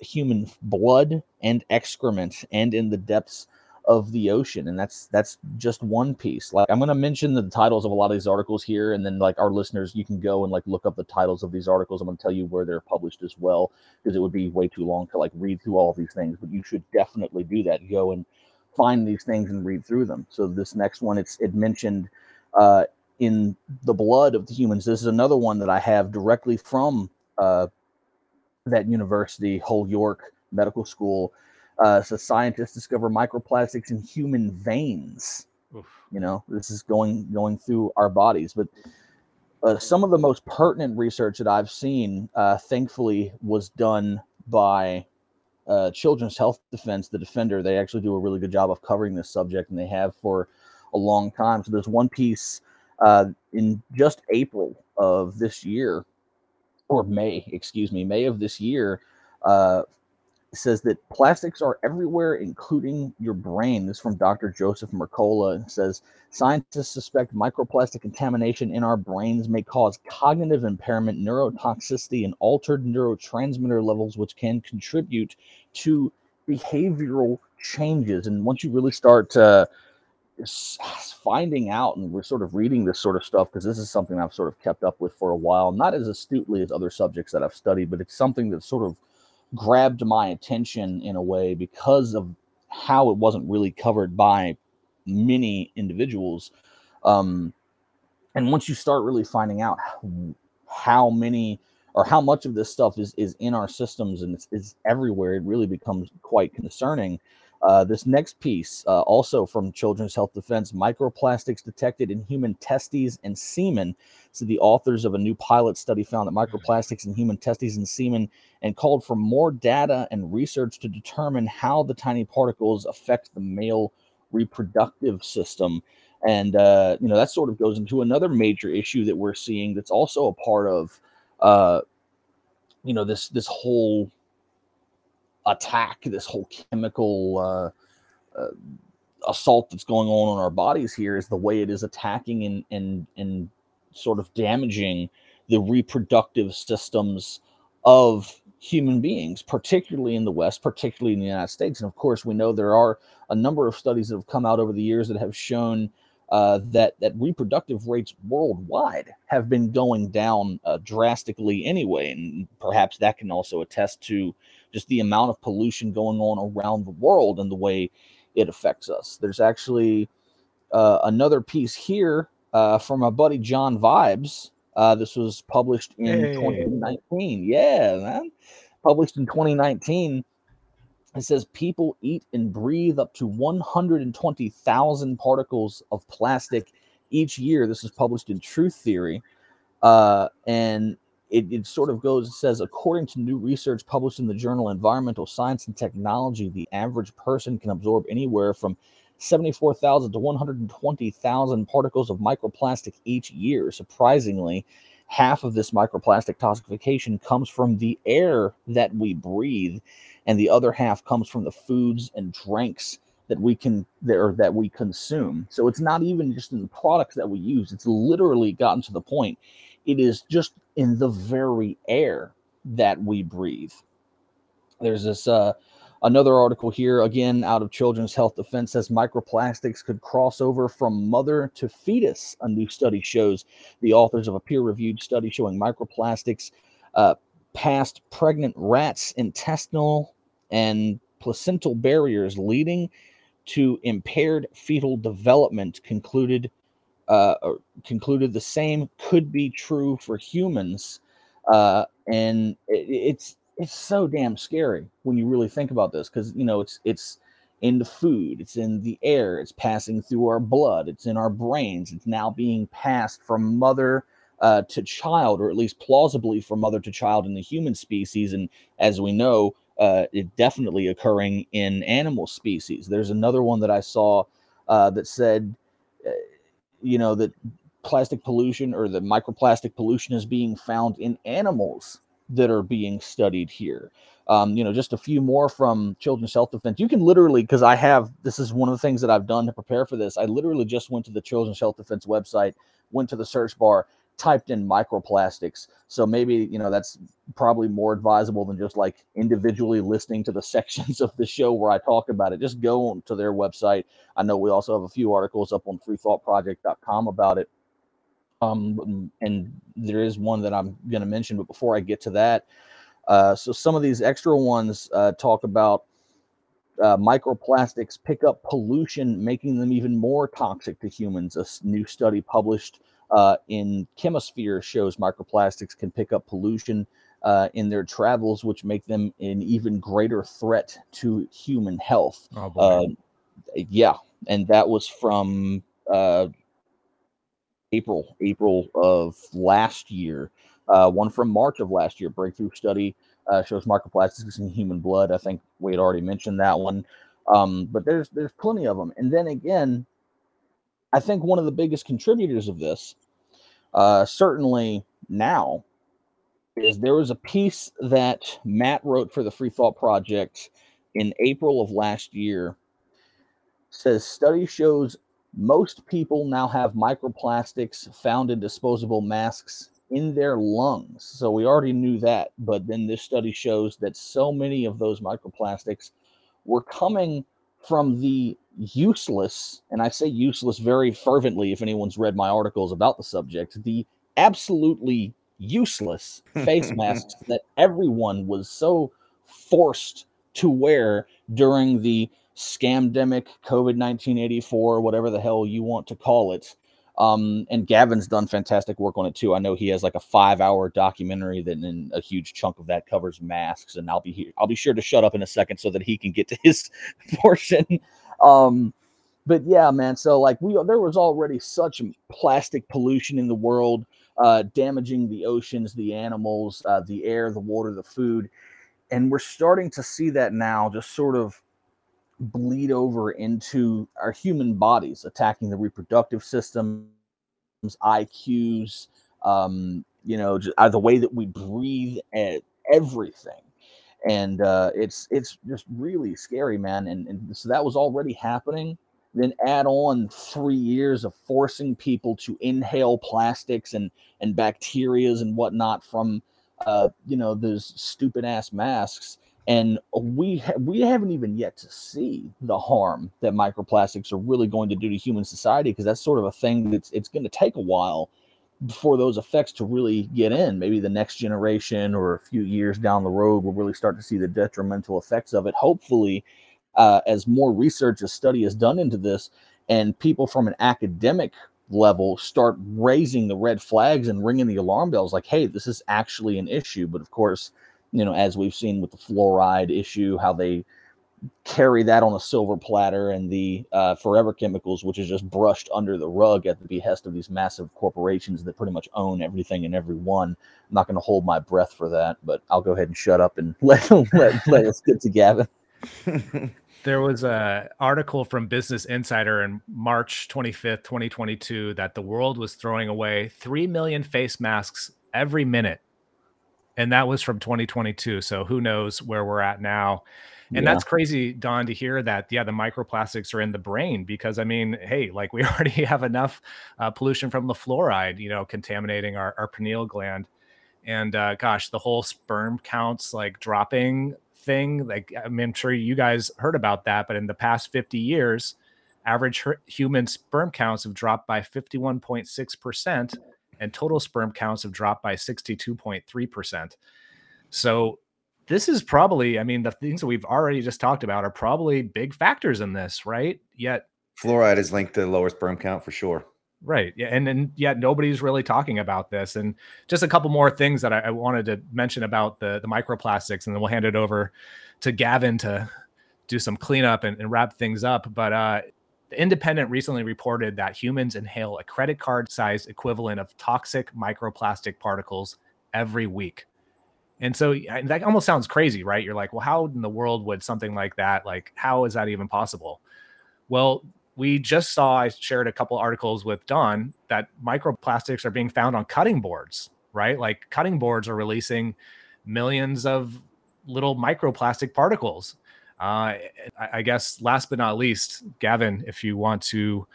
human blood and excrement and in the depths of the ocean and that's that's just one piece like i'm going to mention the titles of a lot of these articles here and then like our listeners you can go and like look up the titles of these articles i'm going to tell you where they're published as well because it would be way too long to like read through all of these things but you should definitely do that go and find these things and read through them. So this next one, it's it mentioned uh, in the blood of the humans. This is another one that I have directly from uh, that university, Hull York Medical School. Uh, so scientists discover microplastics in human veins. Oof. You know, this is going going through our bodies, but. Uh, some of the most pertinent research that I've seen, uh, thankfully, was done by uh, Children's Health Defense, the Defender, they actually do a really good job of covering this subject, and they have for a long time. So there's one piece uh, in just April of this year, or May, excuse me, May of this year, uh, says that plastics are everywhere, including your brain. This is from Dr. Joseph Mercola. It says scientists suspect microplastic contamination in our brains may cause cognitive impairment, neurotoxicity, and altered neurotransmitter levels, which can contribute to behavioral changes. And once you really start to finding out, and we're sort of reading this sort of stuff because this is something I've sort of kept up with for a while, not as astutely as other subjects that I've studied, but it's something that sort of grabbed my attention in a way because of how it wasn't really covered by many individuals. Um, and once you start really finding out how many or how much of this stuff is is in our systems and it's, it's everywhere, it really becomes quite concerning. Uh, this next piece, uh, also from Children's Health Defense, microplastics detected in human testes and semen. So the authors of a new pilot study found that microplastics in human testes and semen and called for more data and research to determine how the tiny particles affect the male reproductive system. And uh, you know that sort of goes into another major issue that we're seeing. That's also a part of, uh, you know, this this whole attack, this whole chemical uh, uh, assault that's going on on our bodies here is the way it is attacking and and and sort of damaging the reproductive systems of human beings, particularly in the West, particularly in the United States. And of course, we know there are a number of studies that have come out over the years that have shown uh, that that reproductive rates worldwide have been going down uh, drastically anyway, and perhaps that can also attest to just the amount of pollution going on around the world and the way it affects us. There's actually uh, another piece here uh, from my buddy John Vibes. Uh, this was published in hey. 2019. Yeah, man, published in 2019 it says people eat and breathe up to 120,000 particles of plastic each year. This is published in Truth Theory. Uh, and it, it sort of goes, it says, according to new research published in the journal Environmental Science and Technology, the average person can absorb anywhere from 74,000 to 120,000 particles of microplastic each year. Surprisingly, half of this microplastic toxification comes from the air that we breathe and the other half comes from the foods and drinks that we can there that we consume. So it's not even just in the products that we use. It's literally gotten to the point. It is just in the very air that we breathe. There's this uh, another article here again out of Children's Health Defense says microplastics could cross over from mother to fetus. A new study shows the authors of a peer-reviewed study showing microplastics uh, past pregnant rats' intestinal and placental barriers leading to impaired fetal development concluded uh, concluded the same could be true for humans uh, and it, it's it's so damn scary when you really think about this because you know it's it's in the food it's in the air it's passing through our blood it's in our brains it's now being passed from mother uh, to child or at least plausibly from mother to child in the human species and as we know uh, it definitely occurring in animal species. There's another one that I saw uh, that said, uh, you know, that plastic pollution or the microplastic pollution is being found in animals that are being studied here. Um, you know, just a few more from Children's Health Defense. You can literally, because I have, this is one of the things that I've done to prepare for this. I literally just went to the Children's Health Defense website, went to the search bar, typed in microplastics. So maybe, you know, that's probably more advisable than just like individually listening to the [LAUGHS] sections of the show where I talk about it. Just go on to their website. I know we also have a few articles up on freethoughtproject.com about it. Um, and there is one that I'm going to mention, but before I get to that, uh, so some of these extra ones uh, talk about uh, microplastics pick up pollution, making them even more toxic to humans. A new study published uh, in Chemosphere shows microplastics can pick up pollution uh, in their travels, which make them an even greater threat to human health. Oh, uh, yeah, and that was from uh, April, April of last year. Uh, one from March of last year, breakthrough study uh, shows microplastics in human blood. I think we had already mentioned that one, um, but there's there's plenty of them. And then again, I think one of the biggest contributors of this, uh, certainly now, is there was a piece that Matt wrote for the Free Thought Project in April of last year. Says study shows most people now have microplastics found in disposable masks in their lungs. So we already knew that, but then this study shows that so many of those microplastics were coming from the useless, and I say useless very fervently if anyone's read my articles about the subject, the absolutely useless face [LAUGHS] masks that everyone was so forced to wear during the scamdemic COVID 1984, whatever the hell you want to call it. Um, and Gavin's done fantastic work on it too. I know he has like a five hour documentary that and a huge chunk of that covers masks. And I'll be here. I'll be sure to shut up in a second so that he can get to his [LAUGHS] portion. Um, but yeah, man. So like we there was already such plastic pollution in the world, uh, damaging the oceans, the animals, uh, the air, the water, the food, and we're starting to see that now, just sort of bleed over into our human bodies, attacking the reproductive systems, IQs, um, you know, just, uh, the way that we breathe, and everything. And uh, it's it's just really scary, man. And, and so that was already happening. Then add on three years of forcing people to inhale plastics and and bacterias and whatnot from uh, you know those stupid ass masks and we ha- we haven't even yet to see the harm that microplastics are really going to do to human society because that's sort of a thing that's it's going to take a while before those effects to really get in. Maybe the next generation or a few years down the road we'll really start to see the detrimental effects of it. Hopefully uh, as more research and study is done into this and people from an academic level start raising the red flags and ringing the alarm bells like hey this is actually an issue. But of course you know, as we've seen with the fluoride issue, how they carry that on a silver platter and the uh, forever chemicals, which is just brushed under the rug at the behest of these massive corporations that pretty much own everything and everyone. I'm not going to hold my breath for that, but I'll go ahead and shut up and [LAUGHS] let, let, let us get to Gavin. [LAUGHS] there was a article from Business Insider in March 25th, 2022 that the world was throwing away 3 million face masks every minute and that was from 2022 so who knows where we're at now and yeah. that's crazy don to hear that yeah the microplastics are in the brain because i mean hey like [LAUGHS] we already have enough uh, pollution from the fluoride you know contaminating our, our pineal gland and uh, gosh the whole sperm counts like dropping thing like i mean i'm sure you guys heard about that but in the past 50 years average human sperm counts have dropped by 51.6 percent and total sperm counts have dropped by 62.3%. So this is probably, I mean, the things that we've already just talked about are probably big factors in this, right? Yet fluoride is linked to lower sperm count for sure. Right. Yeah. And and yet nobody's really talking about this. And just a couple more things that I, I wanted to mention about the the microplastics, and then we'll hand it over to Gavin to do some cleanup and, and wrap things up. But uh, the Independent recently reported that humans inhale a credit card sized equivalent of toxic microplastic particles every week. And so that almost sounds crazy, right? You're like, well, how in the world would something like that, like, how is that even possible? Well, we just saw, I shared a couple articles with Don that microplastics are being found on cutting boards, right? Like cutting boards are releasing millions of little microplastic particles. Uh, I guess last but not least, Gavin, if you want to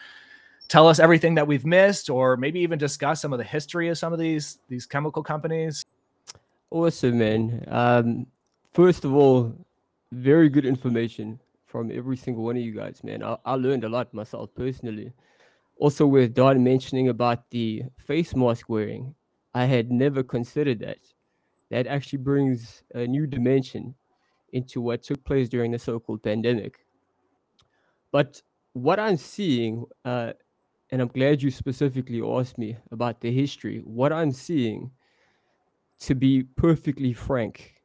tell us everything that we've missed, or maybe even discuss some of the history of some of these these chemical companies. Awesome, man. Um, first of all, very good information from every single one of you guys, man. I, I learned a lot myself personally. Also, with Don mentioning about the face mask wearing, I had never considered that. That actually brings a new dimension into what took place during the so-called pandemic. But what I'm seeing, uh, and I'm glad you specifically asked me about the history. What I'm seeing, to be perfectly frank,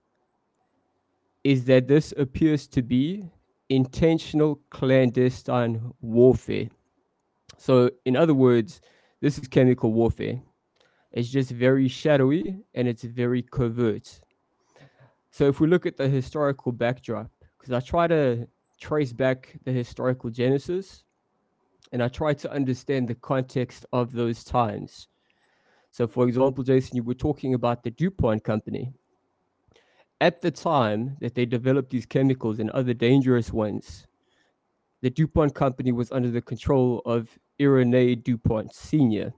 is that this appears to be intentional clandestine warfare. So, in other words, this is chemical warfare. It's just very shadowy and it's very covert. So if we look at the historical backdrop, because I try to trace back the historical genesis and I try to understand the context of those times. So, for example, Jason, you were talking about the DuPont company. At the time that they developed these chemicals and other dangerous ones, the DuPont company was under the control of Irénée DuPont Sr.,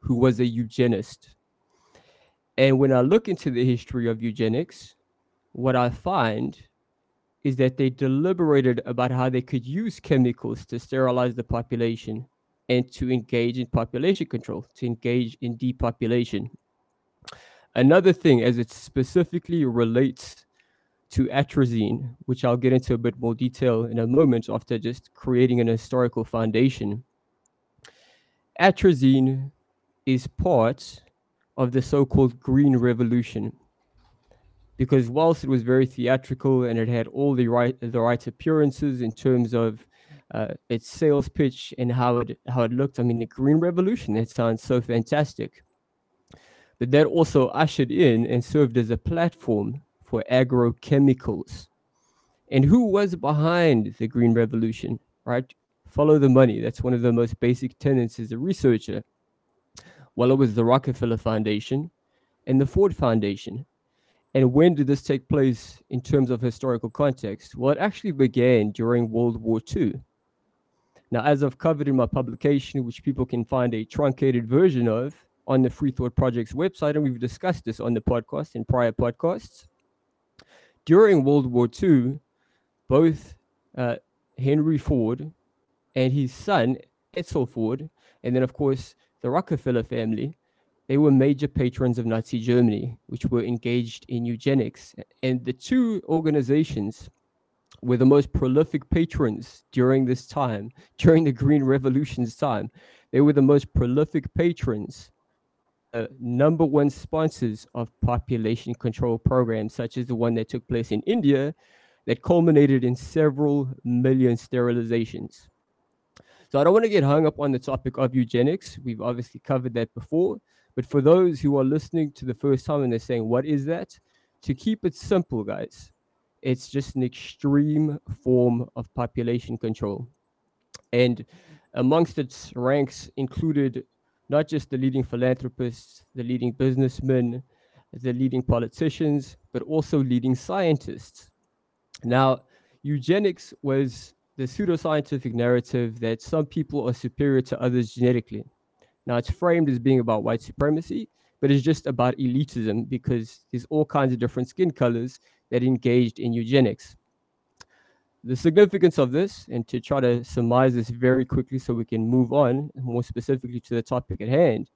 who was a eugenist. And when I look into the history of eugenics, what I find is that they deliberated about how they could use chemicals to sterilize the population and to engage in population control, to engage in depopulation. Another thing, as it specifically relates to atrazine, which I'll get into a bit more detail in a moment after just creating an historical foundation. Atrazine is part of the so called Green Revolution. Because whilst it was very theatrical and it had all the right the right appearances in terms of uh, its sales pitch and how it how it looked, I mean the Green Revolution, it sounds so fantastic. But that also ushered in and served as a platform for agrochemicals. And who was behind the Green Revolution, right? Follow the money. That's one of the most basic tenets as a researcher. Well, it was the Rockefeller Foundation and the Ford Foundation. And when did this take place in terms of historical context? Well, it actually began during World War II. Now, as I've covered in my publication, which people can find a truncated version of on the Free Thought Project's website, and we've discussed this on the podcast in prior podcasts, during World War II, both uh, Henry Ford and his son, Edsel Ford, and then, of course, the Rockefeller family, they were major patrons of Nazi Germany, which were engaged in eugenics. And the two organizations were the most prolific patrons during this time, during the Green Revolution's time. They were the most prolific patrons uh, number one sponsors of population control programs, such as the one that took place in India, that culminated in several million sterilizations. So I don't want to get hung up on the topic of eugenics. We've obviously covered that before. But for those who are listening to the first time and they're saying, what is that? To keep it simple, guys, it's just an extreme form of population control. And amongst its ranks included not just the leading philanthropists, the leading businessmen, the leading politicians, but also leading scientists. Now, eugenics was the pseudoscientific narrative that some people are superior to others genetically. Now, it's framed as being about white supremacy, but it's just about elitism because there's all kinds of different skin colors that engaged in eugenics the significance of this, and to try to surmise this very quickly so we can move on more specifically to the topic at hand,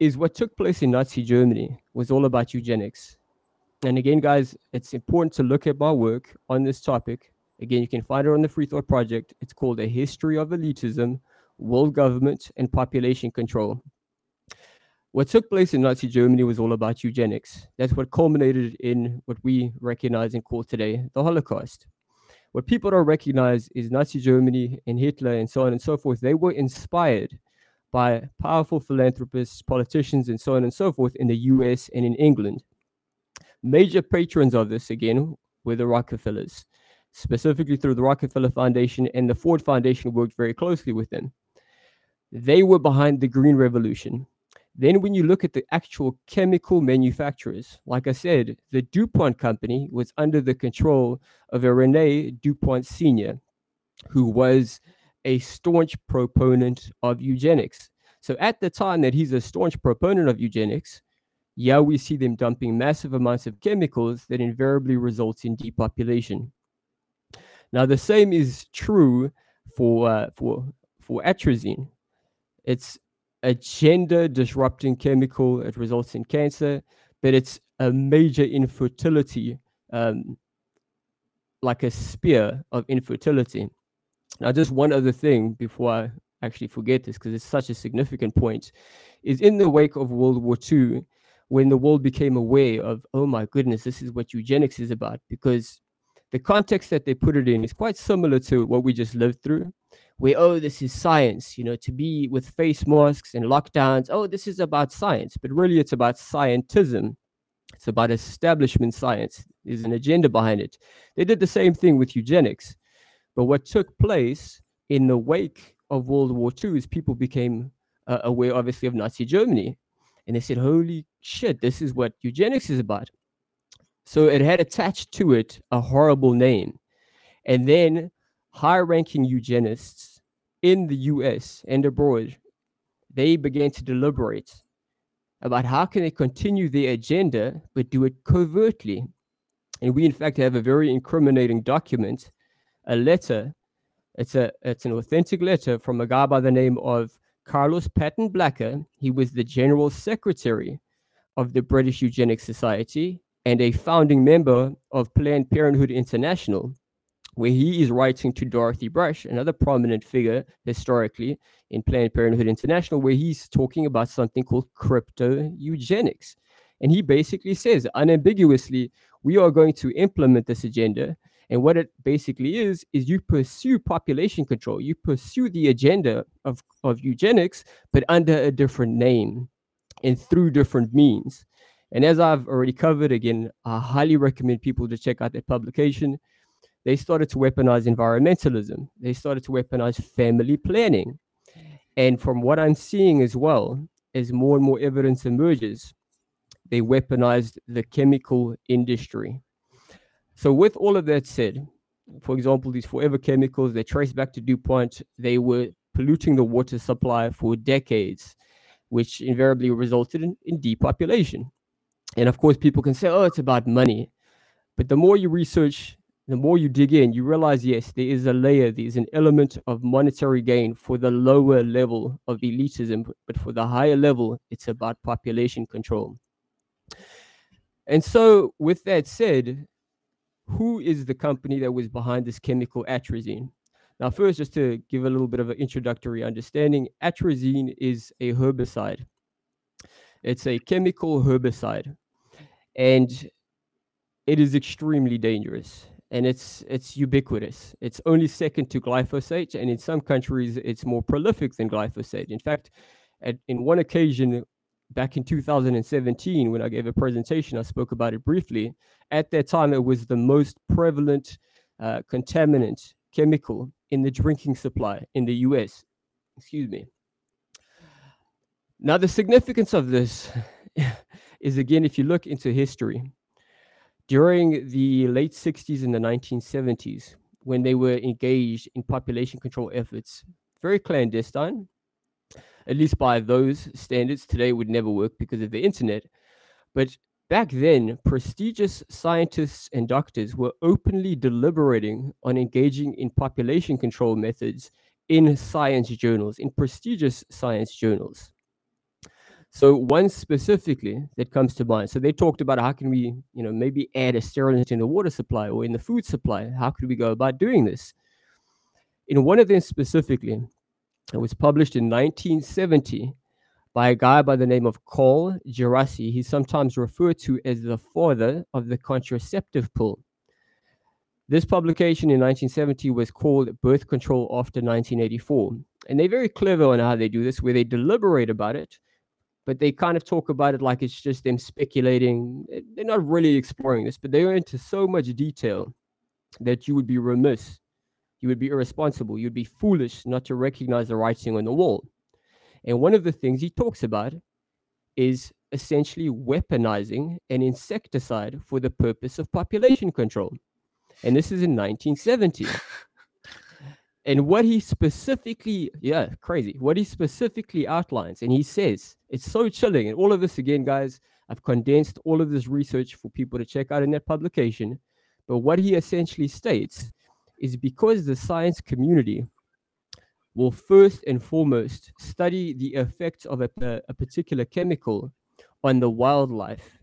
is what took place in Nazi Germany was all about eugenics. And again, guys, it's important to look at my work on this topic. Again, you can find it on the Free Thought Project. It's called A History of Elitism, World Government, and Population Control. What took place in Nazi Germany was all about eugenics. That's what culminated in what we recognize and call today the Holocaust. What people don't recognize is Nazi Germany and Hitler and so on and so forth. They were inspired by powerful philanthropists, politicians, and so on and so forth in the US and in England. Major patrons of this, again, were the Rockefellers, specifically through the Rockefeller Foundation, and the Ford Foundation worked very closely with them. They were behind the Green Revolution. Then, when you look at the actual chemical manufacturers, like I said, the DuPont company was under the control of Irénée DuPont Sr., who was a staunch proponent of eugenics. So, at the time that he's a staunch proponent of eugenics, yeah, we see them dumping massive amounts of chemicals that invariably results in depopulation. Now, the same is true for uh, for for atrazine. It's a gender disrupting chemical. It results in cancer, but it's a major infertility, um, like a spear of infertility. Now, just one other thing before I actually forget this, because it's such a significant point, is in the wake of World War II, when the world became aware of, oh my goodness, this is what eugenics is about, because the context that they put it in is quite similar to what we just lived through we oh this is science you know to be with face masks and lockdowns oh this is about science but really it's about scientism. It's about establishment science. There's an agenda behind it. They did the same thing with eugenics but what took place in the wake of world war ii is people became uh, aware obviously of nazi germany. And they said holy shit this is what eugenics is about. So it had attached to it a horrible name. And then high ranking eugenists in the US and abroad, they began to deliberate about how can they continue their agenda but do it covertly. And we, in fact, have a very incriminating document, a letter. It's a it's an authentic letter from a guy by the name of Carlos Paton Blacker. He was the general secretary of the British Eugenics Society and a founding member of Planned Parenthood International, where he is writing to Dorothy Brush, another prominent figure historically in Planned Parenthood International, where he's talking about something called crypto eugenics. And he basically says unambiguously, we are going to implement this agenda. And what it basically is, is you pursue population control, you pursue the agenda of, of eugenics, but under a different name and through different means. And as I've already covered, again, I highly recommend people to check out that publication. They started to weaponize environmentalism, they started to weaponize family planning. And from what I'm seeing as well, as more and more evidence emerges, they weaponized the chemical industry. So, with all of that said, for example, these forever chemicals, they trace back to DuPont. They were polluting the water supply for decades, which invariably resulted in, in depopulation. And of course, people can say, oh, it's about money. But the more you research, the more you dig in, you realize, yes, there is a layer, there is an element of monetary gain for the lower level of elitism. But for the higher level, it's about population control. And so, with that said, who is the company that was behind this chemical atrazine? Now, first, just to give a little bit of an introductory understanding, atrazine is a herbicide. It's a chemical herbicide, and it is extremely dangerous and it's it's ubiquitous. It's only second to glyphosate, and in some countries, it's more prolific than glyphosate. In fact, at, in one occasion, back in 2017 when I gave a presentation, I spoke about it briefly. At that time, it was the most prevalent uh, contaminant chemical in the drinking supply in the US. Excuse me. Now, the significance of this [LAUGHS] is again, if you look into history, during the late 60s and the 1970s, when they were engaged in population control efforts, very clandestine, at least by those standards. Today would never work because of the internet. But back then, prestigious scientists and doctors were openly deliberating on engaging in population control methods in science journals, in prestigious science journals. So one specifically that comes to mind. So they talked about how can we, you know, maybe add a sterilant in the water supply or in the food supply. How could we go about doing this? In one of them specifically, it was published in 1970 by a guy by the name of Carl Djerassi. He's sometimes referred to as the father of the contraceptive pill. This publication in 1970 was called Birth Control After 1984. And they're very clever on how they do this, where they deliberate about it, but they kind of talk about it like it's just them speculating. They're not really exploring this, but they go into so much detail that you would be remiss you would be irresponsible. You'd be foolish not to recognize the writing on the wall. And one of the things he talks about is essentially weaponizing an insecticide for the purpose of population control. And this is in 1970. [LAUGHS] and what he specifically, yeah, crazy, what he specifically outlines, and he says, it's so chilling. And all of this, again, guys, I've condensed all of this research for people to check out in that publication. But what he essentially states is because the science community will first and foremost study the effects of a, a particular chemical on the wildlife.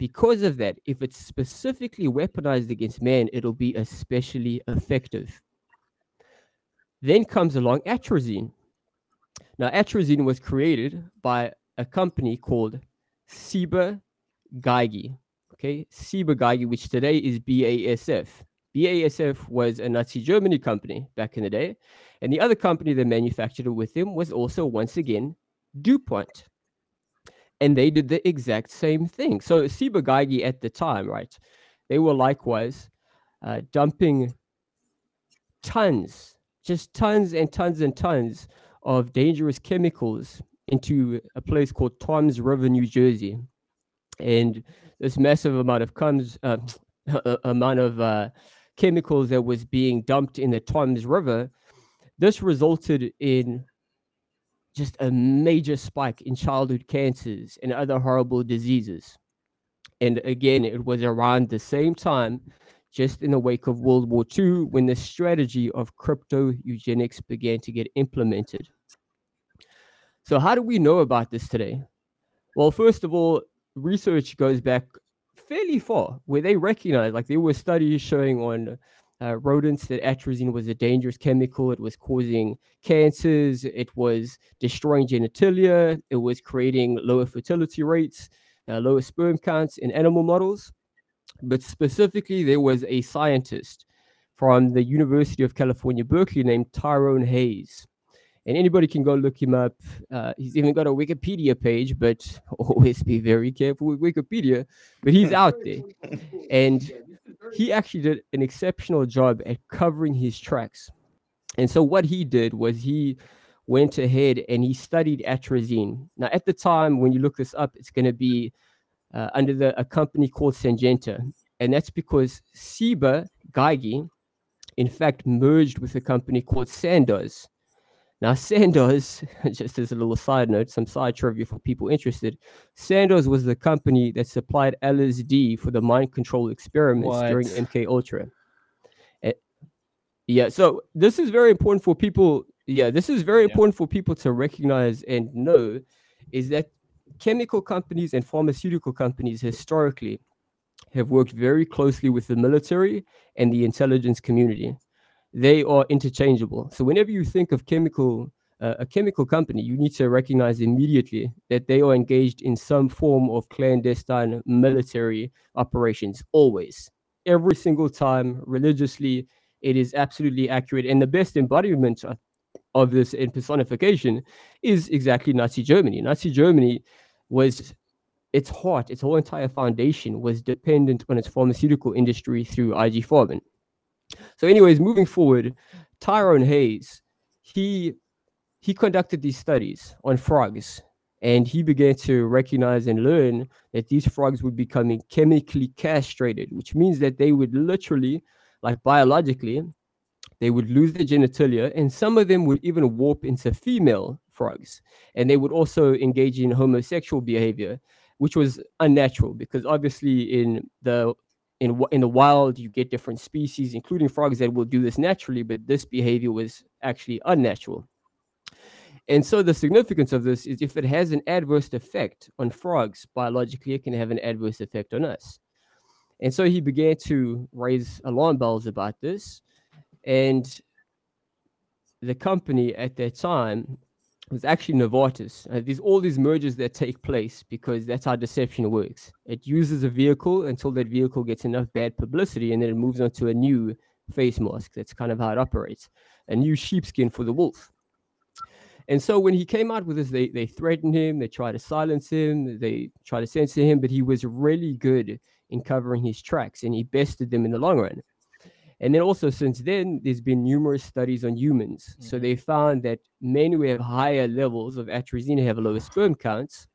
Because of that, if it's specifically weaponized against man, it'll be especially effective. Then comes along atrazine. Now, atrazine was created by a company called Ciba Geigy. Okay, Ciba Geigy, which today is BASF. BASF was a Nazi Germany company back in the day. And the other company that manufactured it with them was also, once again, DuPont. And they did the exact same thing. So Ciba Geigy at the time, right, they were likewise uh, dumping tons, just tons and tons and tons of dangerous chemicals into a place called Toms River, New Jersey. And this massive amount of comes, uh, [TSK] amount of uh, chemicals that was being dumped in the Toms River, this resulted in just a major spike in childhood cancers and other horrible diseases. And again, it was around the same time, just in the wake of World War II, when the strategy of crypto eugenics began to get implemented. So, how do we know about this today? Well, first of all, research goes back fairly far, where they recognized, like, there were studies showing on uh, rodents that atrazine was a dangerous chemical. It was causing cancers. It was destroying genitalia. It was creating lower fertility rates, uh, lower sperm counts in animal models. But specifically, there was a scientist from the University of California, Berkeley, named Tyrone Hayes and anybody can go look him up. Uh, he's even got a Wikipedia page, but [LAUGHS] always be very careful with Wikipedia. But he's out there, [LAUGHS] and he actually did an exceptional job at covering his tracks. And so what he did was he went ahead and he studied atrazine. Now, at the time when you look this up, it's going to be uh, under the, a company called Syngenta, and that's because Ciba Geigy, in fact, merged with a company called Sandoz now, Sandoz, [LAUGHS] just as a little side note, some side trivia for people interested, Sandoz was the company that supplied LSD for the mind control experiments what? during MK Ultra. Yeah, so this is very important for people. Yeah, this is very yeah. important for people to recognize and know is that chemical companies and pharmaceutical companies historically have worked very closely with the military and the intelligence community they are interchangeable. So whenever you think of chemical uh, a chemical company, you need to recognize immediately that they are engaged in some form of clandestine military operations. Always, every single time, religiously, it is absolutely accurate. And the best embodiment of this in personification is exactly Nazi Germany. Nazi Germany was its heart, its whole entire foundation was dependent on its pharmaceutical industry through IG Farben. So, anyways, moving forward, Tyrone Hayes, he he conducted these studies on frogs and he began to recognize and learn that these frogs were becoming chemically castrated, which means that they would literally, like biologically, they would lose their genitalia, and some of them would even warp into female frogs. And they would also engage in homosexual behavior, which was unnatural because obviously, in the in in the wild you get different species including frogs that will do this naturally but this behavior was actually unnatural. And so the significance of this is if it has an adverse effect on frogs biologically it can have an adverse effect on us. And so he began to raise alarm bells about this. And the company at that time was actually Novartis. Uh, there's all these mergers that take place because that's how deception works. It uses a vehicle until that vehicle gets enough bad publicity, and then it moves on to a new face mask. That's kind of how it operates. A new sheepskin for the wolf. And so when he came out with this, they they threatened him, they tried to silence him, they tried to censor him, but he was really good in covering his tracks, and he bested them in the long run. And then also since then, there's been numerous studies on humans. Mm-hmm. So they found that men who have higher levels of atrazine have lower sperm counts,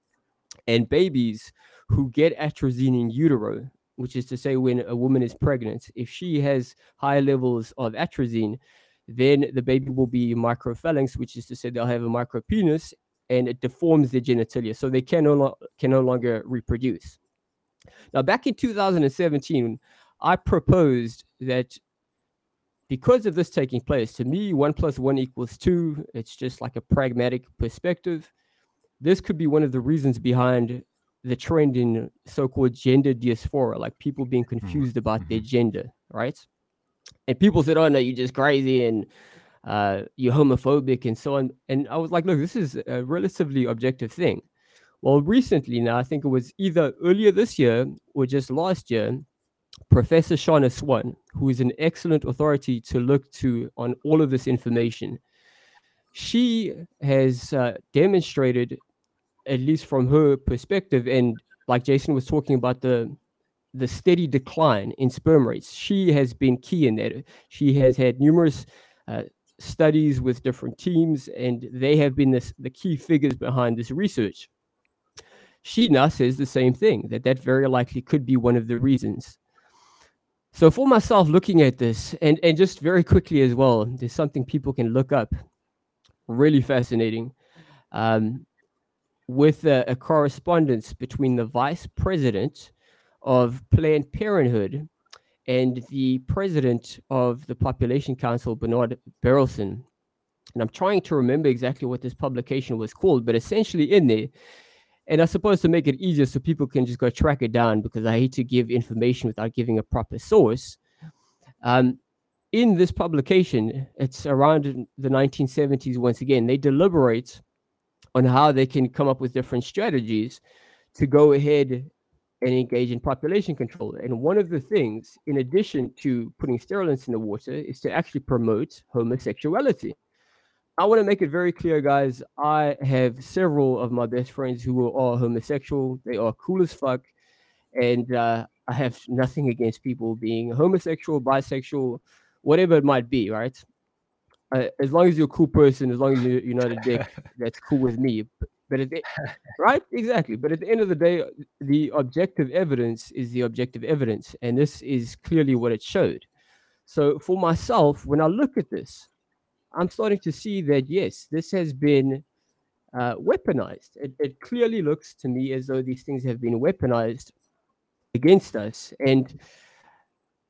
and babies who get atrazine in utero, which is to say when a woman is pregnant, if she has higher levels of atrazine, then the baby will be microphalanx, which is to say they'll have a micropenis and it deforms their genitalia. So they can no, lo- can no longer reproduce. Now, back in 2017, I proposed that because of this taking place, to me, one plus one equals two. It's just like a pragmatic perspective. This could be one of the reasons behind the trend in so-called gender dysphoria, like people being mm-hmm. confused about mm-hmm. their gender, right? And people said, "Oh no, you're just crazy and uh, you're homophobic and so on." And I was like, "Look, this is a relatively objective thing." Well, recently now, I think it was either earlier this year or just last year, Professor Shanna Swan, who is an excellent authority to look to on all of this information, she has uh, demonstrated, at least from her perspective, and like Jason was talking about the the steady decline in sperm rates. She has been key in that. She has had numerous uh, studies with different teams, and they have been this, the key figures behind this research. She now says the same thing that that very likely could be one of the reasons. So for myself, looking at this, and and just very quickly as well, there's something people can look up, really fascinating, um, with a, a correspondence between the vice president of Planned Parenthood and the president of the Population Council, Bernard Berelson. And I'm trying to remember exactly what this publication was called, but essentially in there, and I suppose to make it easier so people can just go track it down because I hate to give information without giving a proper source. Um, in this publication, it's around the 1970s once again, they deliberate on how they can come up with different strategies to go ahead and engage in population control. And one of the things, in addition to putting sterilants in the water, is to actually promote homosexuality. I want to make it very clear, guys. I have several of my best friends who are all homosexual. They are cool as fuck. And uh, I have nothing against people being homosexual, bisexual, whatever it might be, right? Uh, as long as you're a cool person, as long as you're, you're not a dick, [LAUGHS] that's cool with me. But, but at the, right, exactly. But at the end of the day, the objective evidence is the objective evidence, and this is clearly what it showed. So for myself, when I look at this, I'm starting to see that yes, this has been uh, weaponized. It, it clearly looks to me as though these things have been weaponized against us. And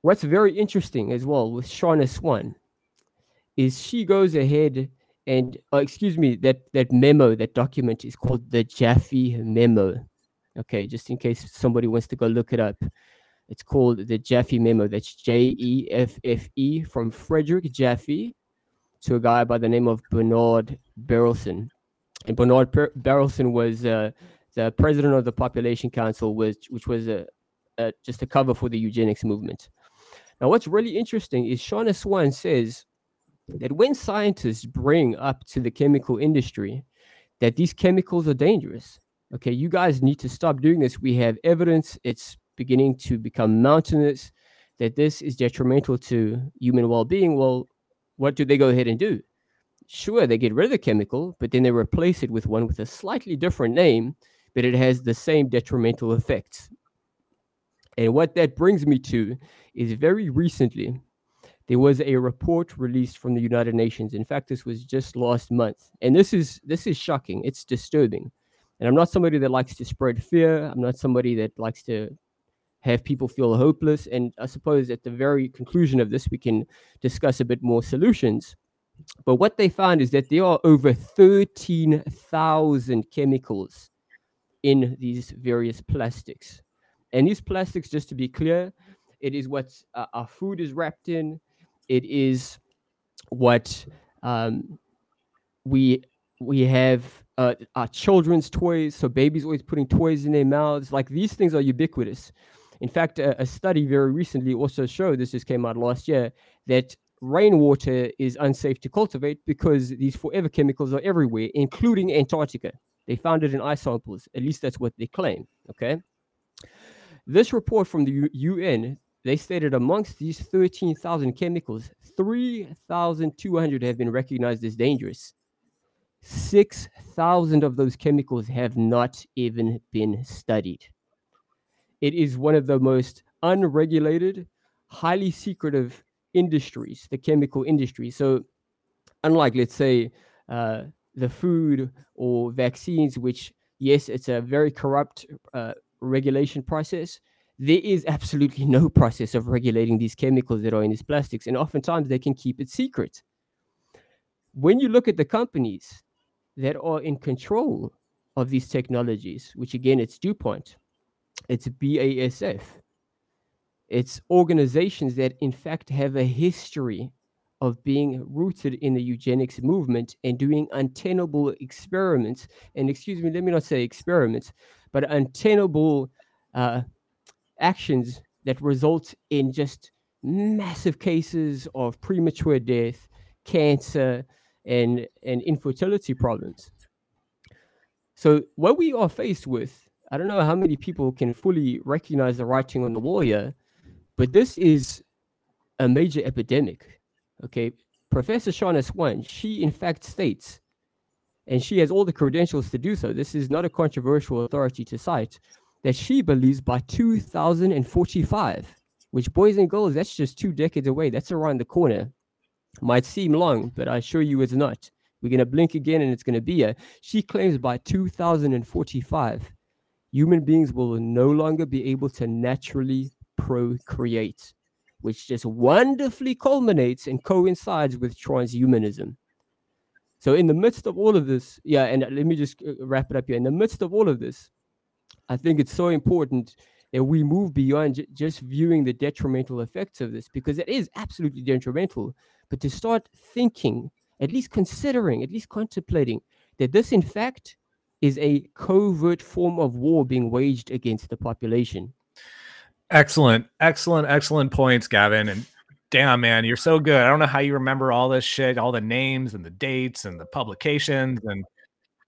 what's very interesting as well with Shauna Swan is she goes ahead and uh, excuse me that that memo that document is called the Jaffe memo. Okay, just in case somebody wants to go look it up. It's called the Jaffe memo. That's J E F F E from Frederick Jaffe to a guy by the name of Bernard Berelson. And Bernard Berelson was uh, the president of the Population Council, which, which was a, a, just a cover for the eugenics movement. Now, what's really interesting is Shauna Swan says that when scientists bring up to the chemical industry that these chemicals are dangerous, okay, you guys need to stop doing this. We have evidence it's beginning to become mountainous, that this is detrimental to human well being. Well, what do they go ahead and do? Sure, they get rid of the chemical, but then they replace it with one with a slightly different name, but it has the same detrimental effects. And what that brings me to is very recently, there was a report released from the United Nations. In fact, this was just last month. And this is this is shocking. It's disturbing. And I'm not somebody that likes to spread fear. I'm not somebody that likes to have people feel hopeless. And I suppose at the very conclusion of this, we can discuss a bit more solutions. But what they found is that there are over 13,000 chemicals in these various plastics. And these plastics, just to be clear, it is what uh, our food is wrapped in. It is what um, we we have uh, our children's toys. So babies always putting toys in their mouths. Like these things are ubiquitous. In fact, a, a, study very recently also showed this just came out last year that rainwater is unsafe to cultivate because these forever chemicals are everywhere, including Antarctica. They found it in ice samples. At least that's what they claim. Okay. This report from the U- UN they stated amongst these 13,000 chemicals, 3,200 have been recognized as dangerous. 6,000 of those chemicals have not even been studied. It is one of the most unregulated, highly secretive industries, the chemical industry. So, unlike, let's say, uh, the food or vaccines, which, yes, it's a very corrupt uh, regulation process, there is absolutely no [LAUGHS] process of regulating these chemicals that are in these plastics. And oftentimes they can keep it secret. When you look at the companies that are in control of these technologies, which again, it's DuPont, it's BASF. It's organizations that, in fact, have a history of being rooted in the eugenics movement and doing untenable experiments. And excuse me, let me not say experiments, but untenable uh, actions that result in just massive cases of premature death, cancer, and, and infertility problems. So, what we are faced with I don't know how many people can fully recognize the writing on the wall here, but this is a major epidemic. Okay. Professor Shauna Swan, she in fact states, and she has all the credentials to do so. This is not a controversial authority to cite, that she believes by 2045, which, boys and girls, that's just two decades away. That's around the corner. Might seem long, but I assure you it's not. We're going to blink again and it's going to be a. She claims by 2045 human beings will no longer be able to naturally procreate, which just wonderfully culminates and coincides with transhumanism. So, in the midst of all of this, yeah, and let me just uh, wrap it up here. In the midst of all of this, I think it's so important that we move beyond j- just viewing the detrimental effects of this because it is absolutely detrimental, but to start thinking, at least considering, at least contemplating that this, in fact, is a covert form of war being waged against the population. Excellent, excellent, excellent points, Gavin. And damn, man, you're so good. I don't know how you remember all this shit, all the names and the dates and the publications and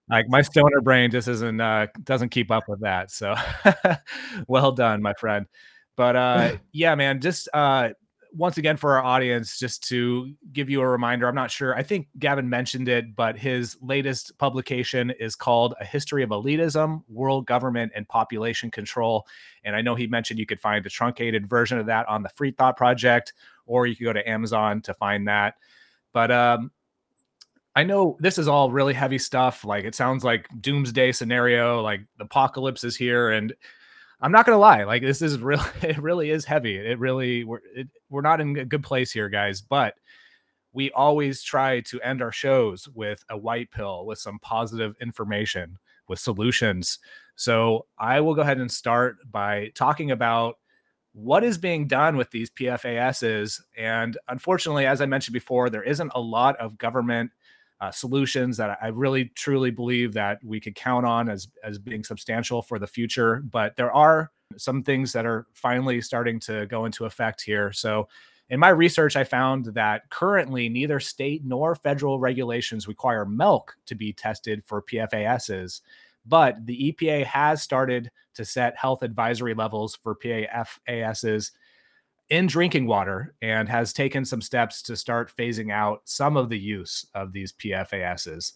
like my stoner brain just isn't uh doesn't keep up with that. So [LAUGHS] well done, my friend. But uh [LAUGHS] yeah, man, just uh once again for our audience, just to give you a reminder, I'm not sure. I think Gavin mentioned it, but his latest publication is called A History of Elitism, World Government, and Population Control. And I know he mentioned you could find a truncated version of that on the Free Thought Project, or you could go to Amazon to find that. But um, I know this is all really heavy stuff. Like it sounds like doomsday scenario, like the apocalypse is here. And I'm not gonna lie, like this is really [LAUGHS] it really is heavy. It really we're it, we're not in a good place here, guys. But we always try to end our shows with a white pill, with some positive information, with solutions. So I will go ahead and start by talking about what is being done with these PFASs. And unfortunately, as I mentioned before, there isn't a lot of government uh, solutions that I really truly believe that we could count on as as being substantial for the future. But there are some things that are finally starting to go into effect here. So. In my research, I found that currently neither state nor federal regulations require milk to be tested for PFASs, but the EPA has started to set health advisory levels for PFASs in drinking water and has taken some steps to start phasing out some of the use of these PFASs.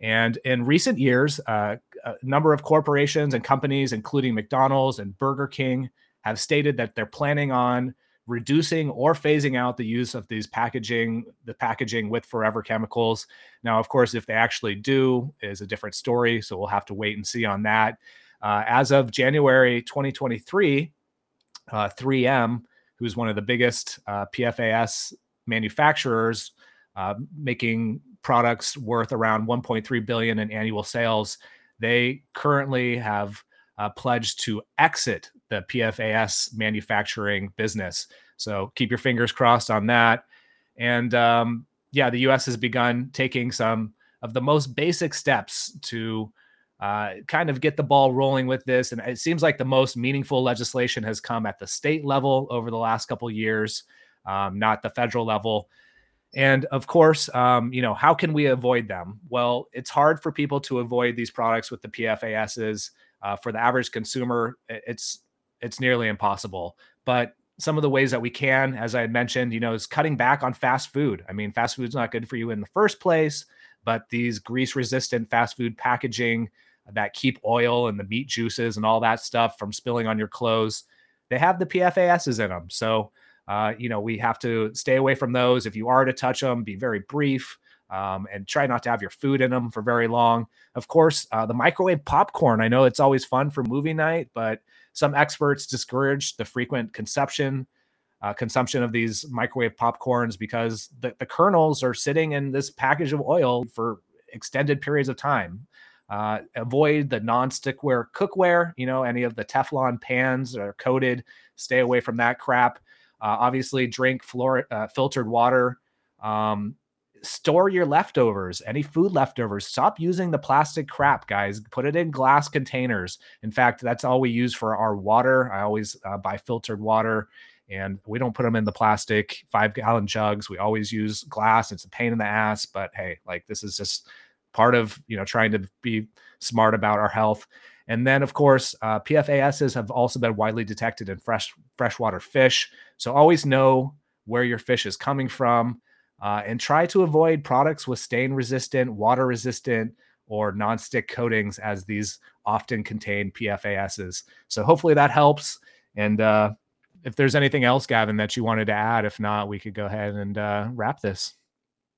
And in recent years, uh, a number of corporations and companies, including McDonald's and Burger King, have stated that they're planning on reducing or phasing out the use of these packaging, the packaging with forever chemicals. Now, of course, if they actually do, is a different story. So we'll have to wait and see on that. Uh, as of January 2023, uh, 3M who's one of the biggest uh, PFAS manufacturers, uh, making products worth around 1.3 billion in annual sales. They currently have uh, pledged to exit the PFAS manufacturing business. So keep your fingers crossed on that. And um, yeah, the U.S. has begun taking some of the most basic steps to uh, kind of get the ball rolling with this. And it seems like the most meaningful legislation has come at the state level over the last couple years, um, not the federal level. And of course, um, you know, how can we avoid them? Well, it's hard for people to avoid these products with the PFASs. Uh, for the average consumer, it's it's nearly impossible. But some of the ways that we can, as I had mentioned, you know, is cutting back on fast food. I mean, fast food's not good for you in the first place, but these grease-resistant fast food packaging that keep oil and the meat juices and all that stuff from spilling on your clothes. They have the PFASs in them. So, uh, you know, we have to stay away from those. If you are to touch them, be very brief um, and try not to have your food in them for very long. Of course, uh, the microwave popcorn. I know it's always fun for movie night, but some experts discourage the frequent consumption. Uh, consumption of these microwave popcorns because the, the kernels are sitting in this package of oil for extended periods of time. Uh, avoid the non-stickware cookware. You know, any of the Teflon pans that are coated. Stay away from that crap. Uh, obviously, drink fluor- uh, filtered water. Um, store your leftovers, any food leftovers. Stop using the plastic crap, guys. Put it in glass containers. In fact, that's all we use for our water. I always uh, buy filtered water and we don't put them in the plastic five gallon jugs. We always use glass. It's a pain in the ass, but hey, like this is just part of you know trying to be smart about our health. And then, of course, uh, PFASs have also been widely detected in fresh freshwater fish. So always know where your fish is coming from, uh, and try to avoid products with stain resistant, water resistant, or non-stick coatings, as these often contain PFASs. So hopefully that helps. And uh, if there's anything else, Gavin, that you wanted to add, if not, we could go ahead and uh, wrap this.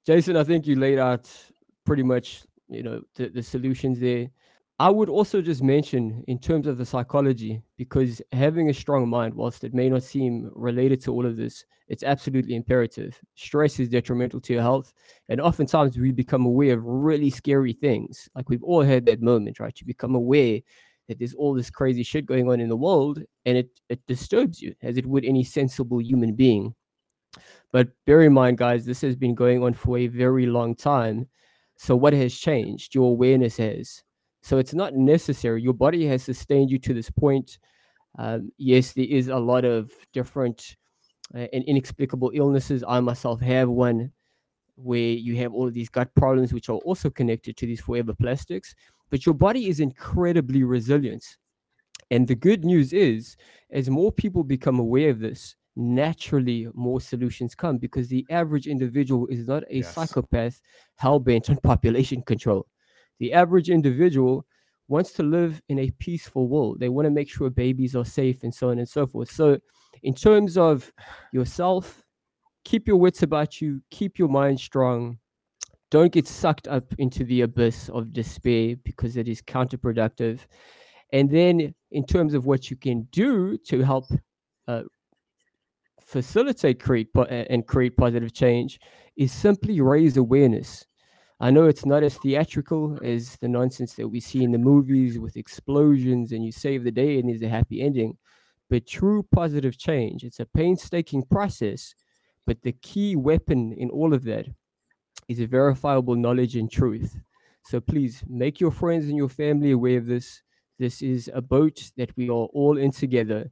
Jason, I think you laid out pretty much you know the, the solutions there I would also just mention in terms of the psychology, because having a strong mind, whilst it may not seem related to all of this, it's absolutely imperative. Stress is detrimental to your health. And oftentimes we become aware of really scary things. Like we've all had that moment, right? You become aware that there's all this crazy shit going on in the world and it, it disturbs you as it would any sensible human being. But bear in mind, guys, this has been going on for a very long time. So what has changed? Your awareness has. So it's not necessary. Your body has sustained you to this point. Um, yes, there is a lot of different uh, and inexplicable illnesses. I myself have one where you have all of these gut problems, which are also connected to these forever plastics. But your body is incredibly resilient. And the good news is, as more people become aware of this, naturally more solutions come because the average individual is not a yes. psychopath hell bent on population control. The average individual wants to live in a peaceful world. They want to make sure babies are safe and so on and so forth. So, in terms of yourself, keep your wits about you, keep your mind strong. Don't get sucked up into the abyss of despair because it is counterproductive. And then, in terms of what you can do to help uh, facilitate create po- eh, and create positive change, is simply raise awareness. I know it's not as theatrical as the nonsense that we see in the movies with explosions and you save the day and there's a happy ending, but true positive change. It's a painstaking process, but the key weapon in all of that is a verifiable knowledge and truth. So please make your friends and your family aware of this. This is a boat that we are all in together,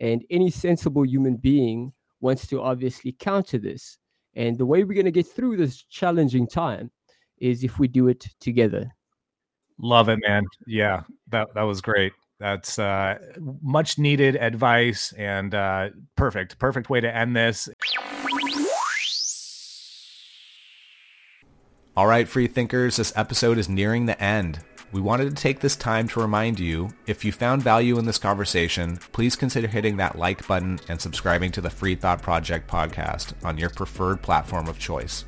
and any sensible human being wants to obviously counter this. And the way we're going to get through this challenging time is if we do it together. Love it, man. Yeah, that that was great. That's uh, much needed advice and uh, perfect, perfect way to end this. All right, free thinkers, this episode is nearing the end. We wanted to take this time to remind you if you found value in this conversation, please consider hitting that like button and subscribing to the Free Thought Project podcast on your preferred platform of choice.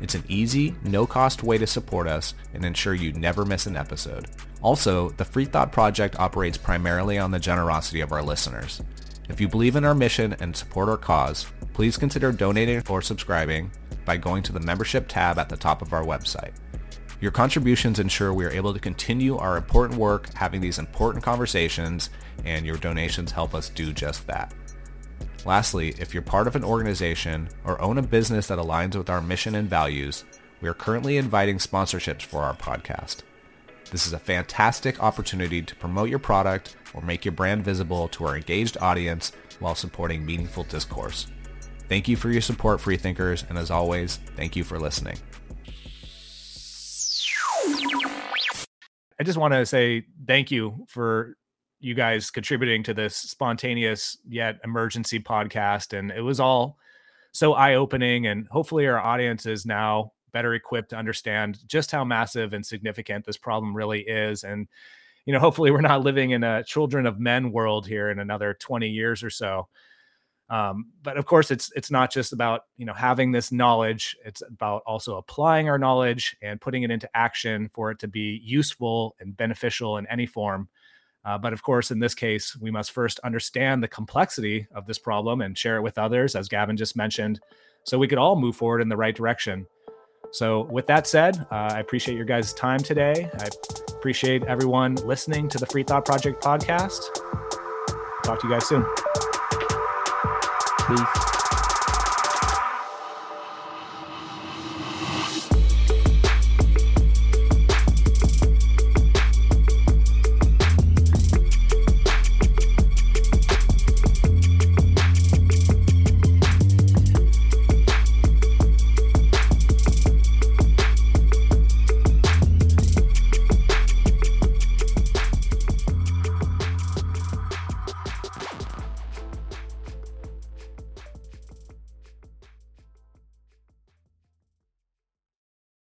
It's an easy, no-cost way to support us and ensure you never miss an episode. Also, the Free Thought Project operates primarily on the generosity of our listeners. If you believe in our mission and support our cause, please consider donating or subscribing by going to the membership tab at the top of our website. Your contributions ensure we are able to continue our important work having these important conversations, and your donations help us do just that. Lastly, if you're part of an organization or own a business that aligns with our mission and values, we are currently inviting sponsorships for our podcast. This is a fantastic opportunity to promote your product or make your brand visible to our engaged audience while supporting meaningful discourse. Thank you for your support, freethinkers, and as always, thank you for listening. I just want to say thank you for you guys contributing to this spontaneous yet emergency podcast. And it was all so eye opening. And hopefully, our audience is now better equipped to understand just how massive and significant this problem really is. And, you know, hopefully, we're not living in a children of men world here in another 20 years or so. Um, but of course, it's it's not just about you know having this knowledge. It's about also applying our knowledge and putting it into action for it to be useful and beneficial in any form. Uh, but of course, in this case, we must first understand the complexity of this problem and share it with others, as Gavin just mentioned, so we could all move forward in the right direction. So, with that said, uh, I appreciate your guys' time today. I appreciate everyone listening to the Free Thought Project podcast. Talk to you guys soon. Peace.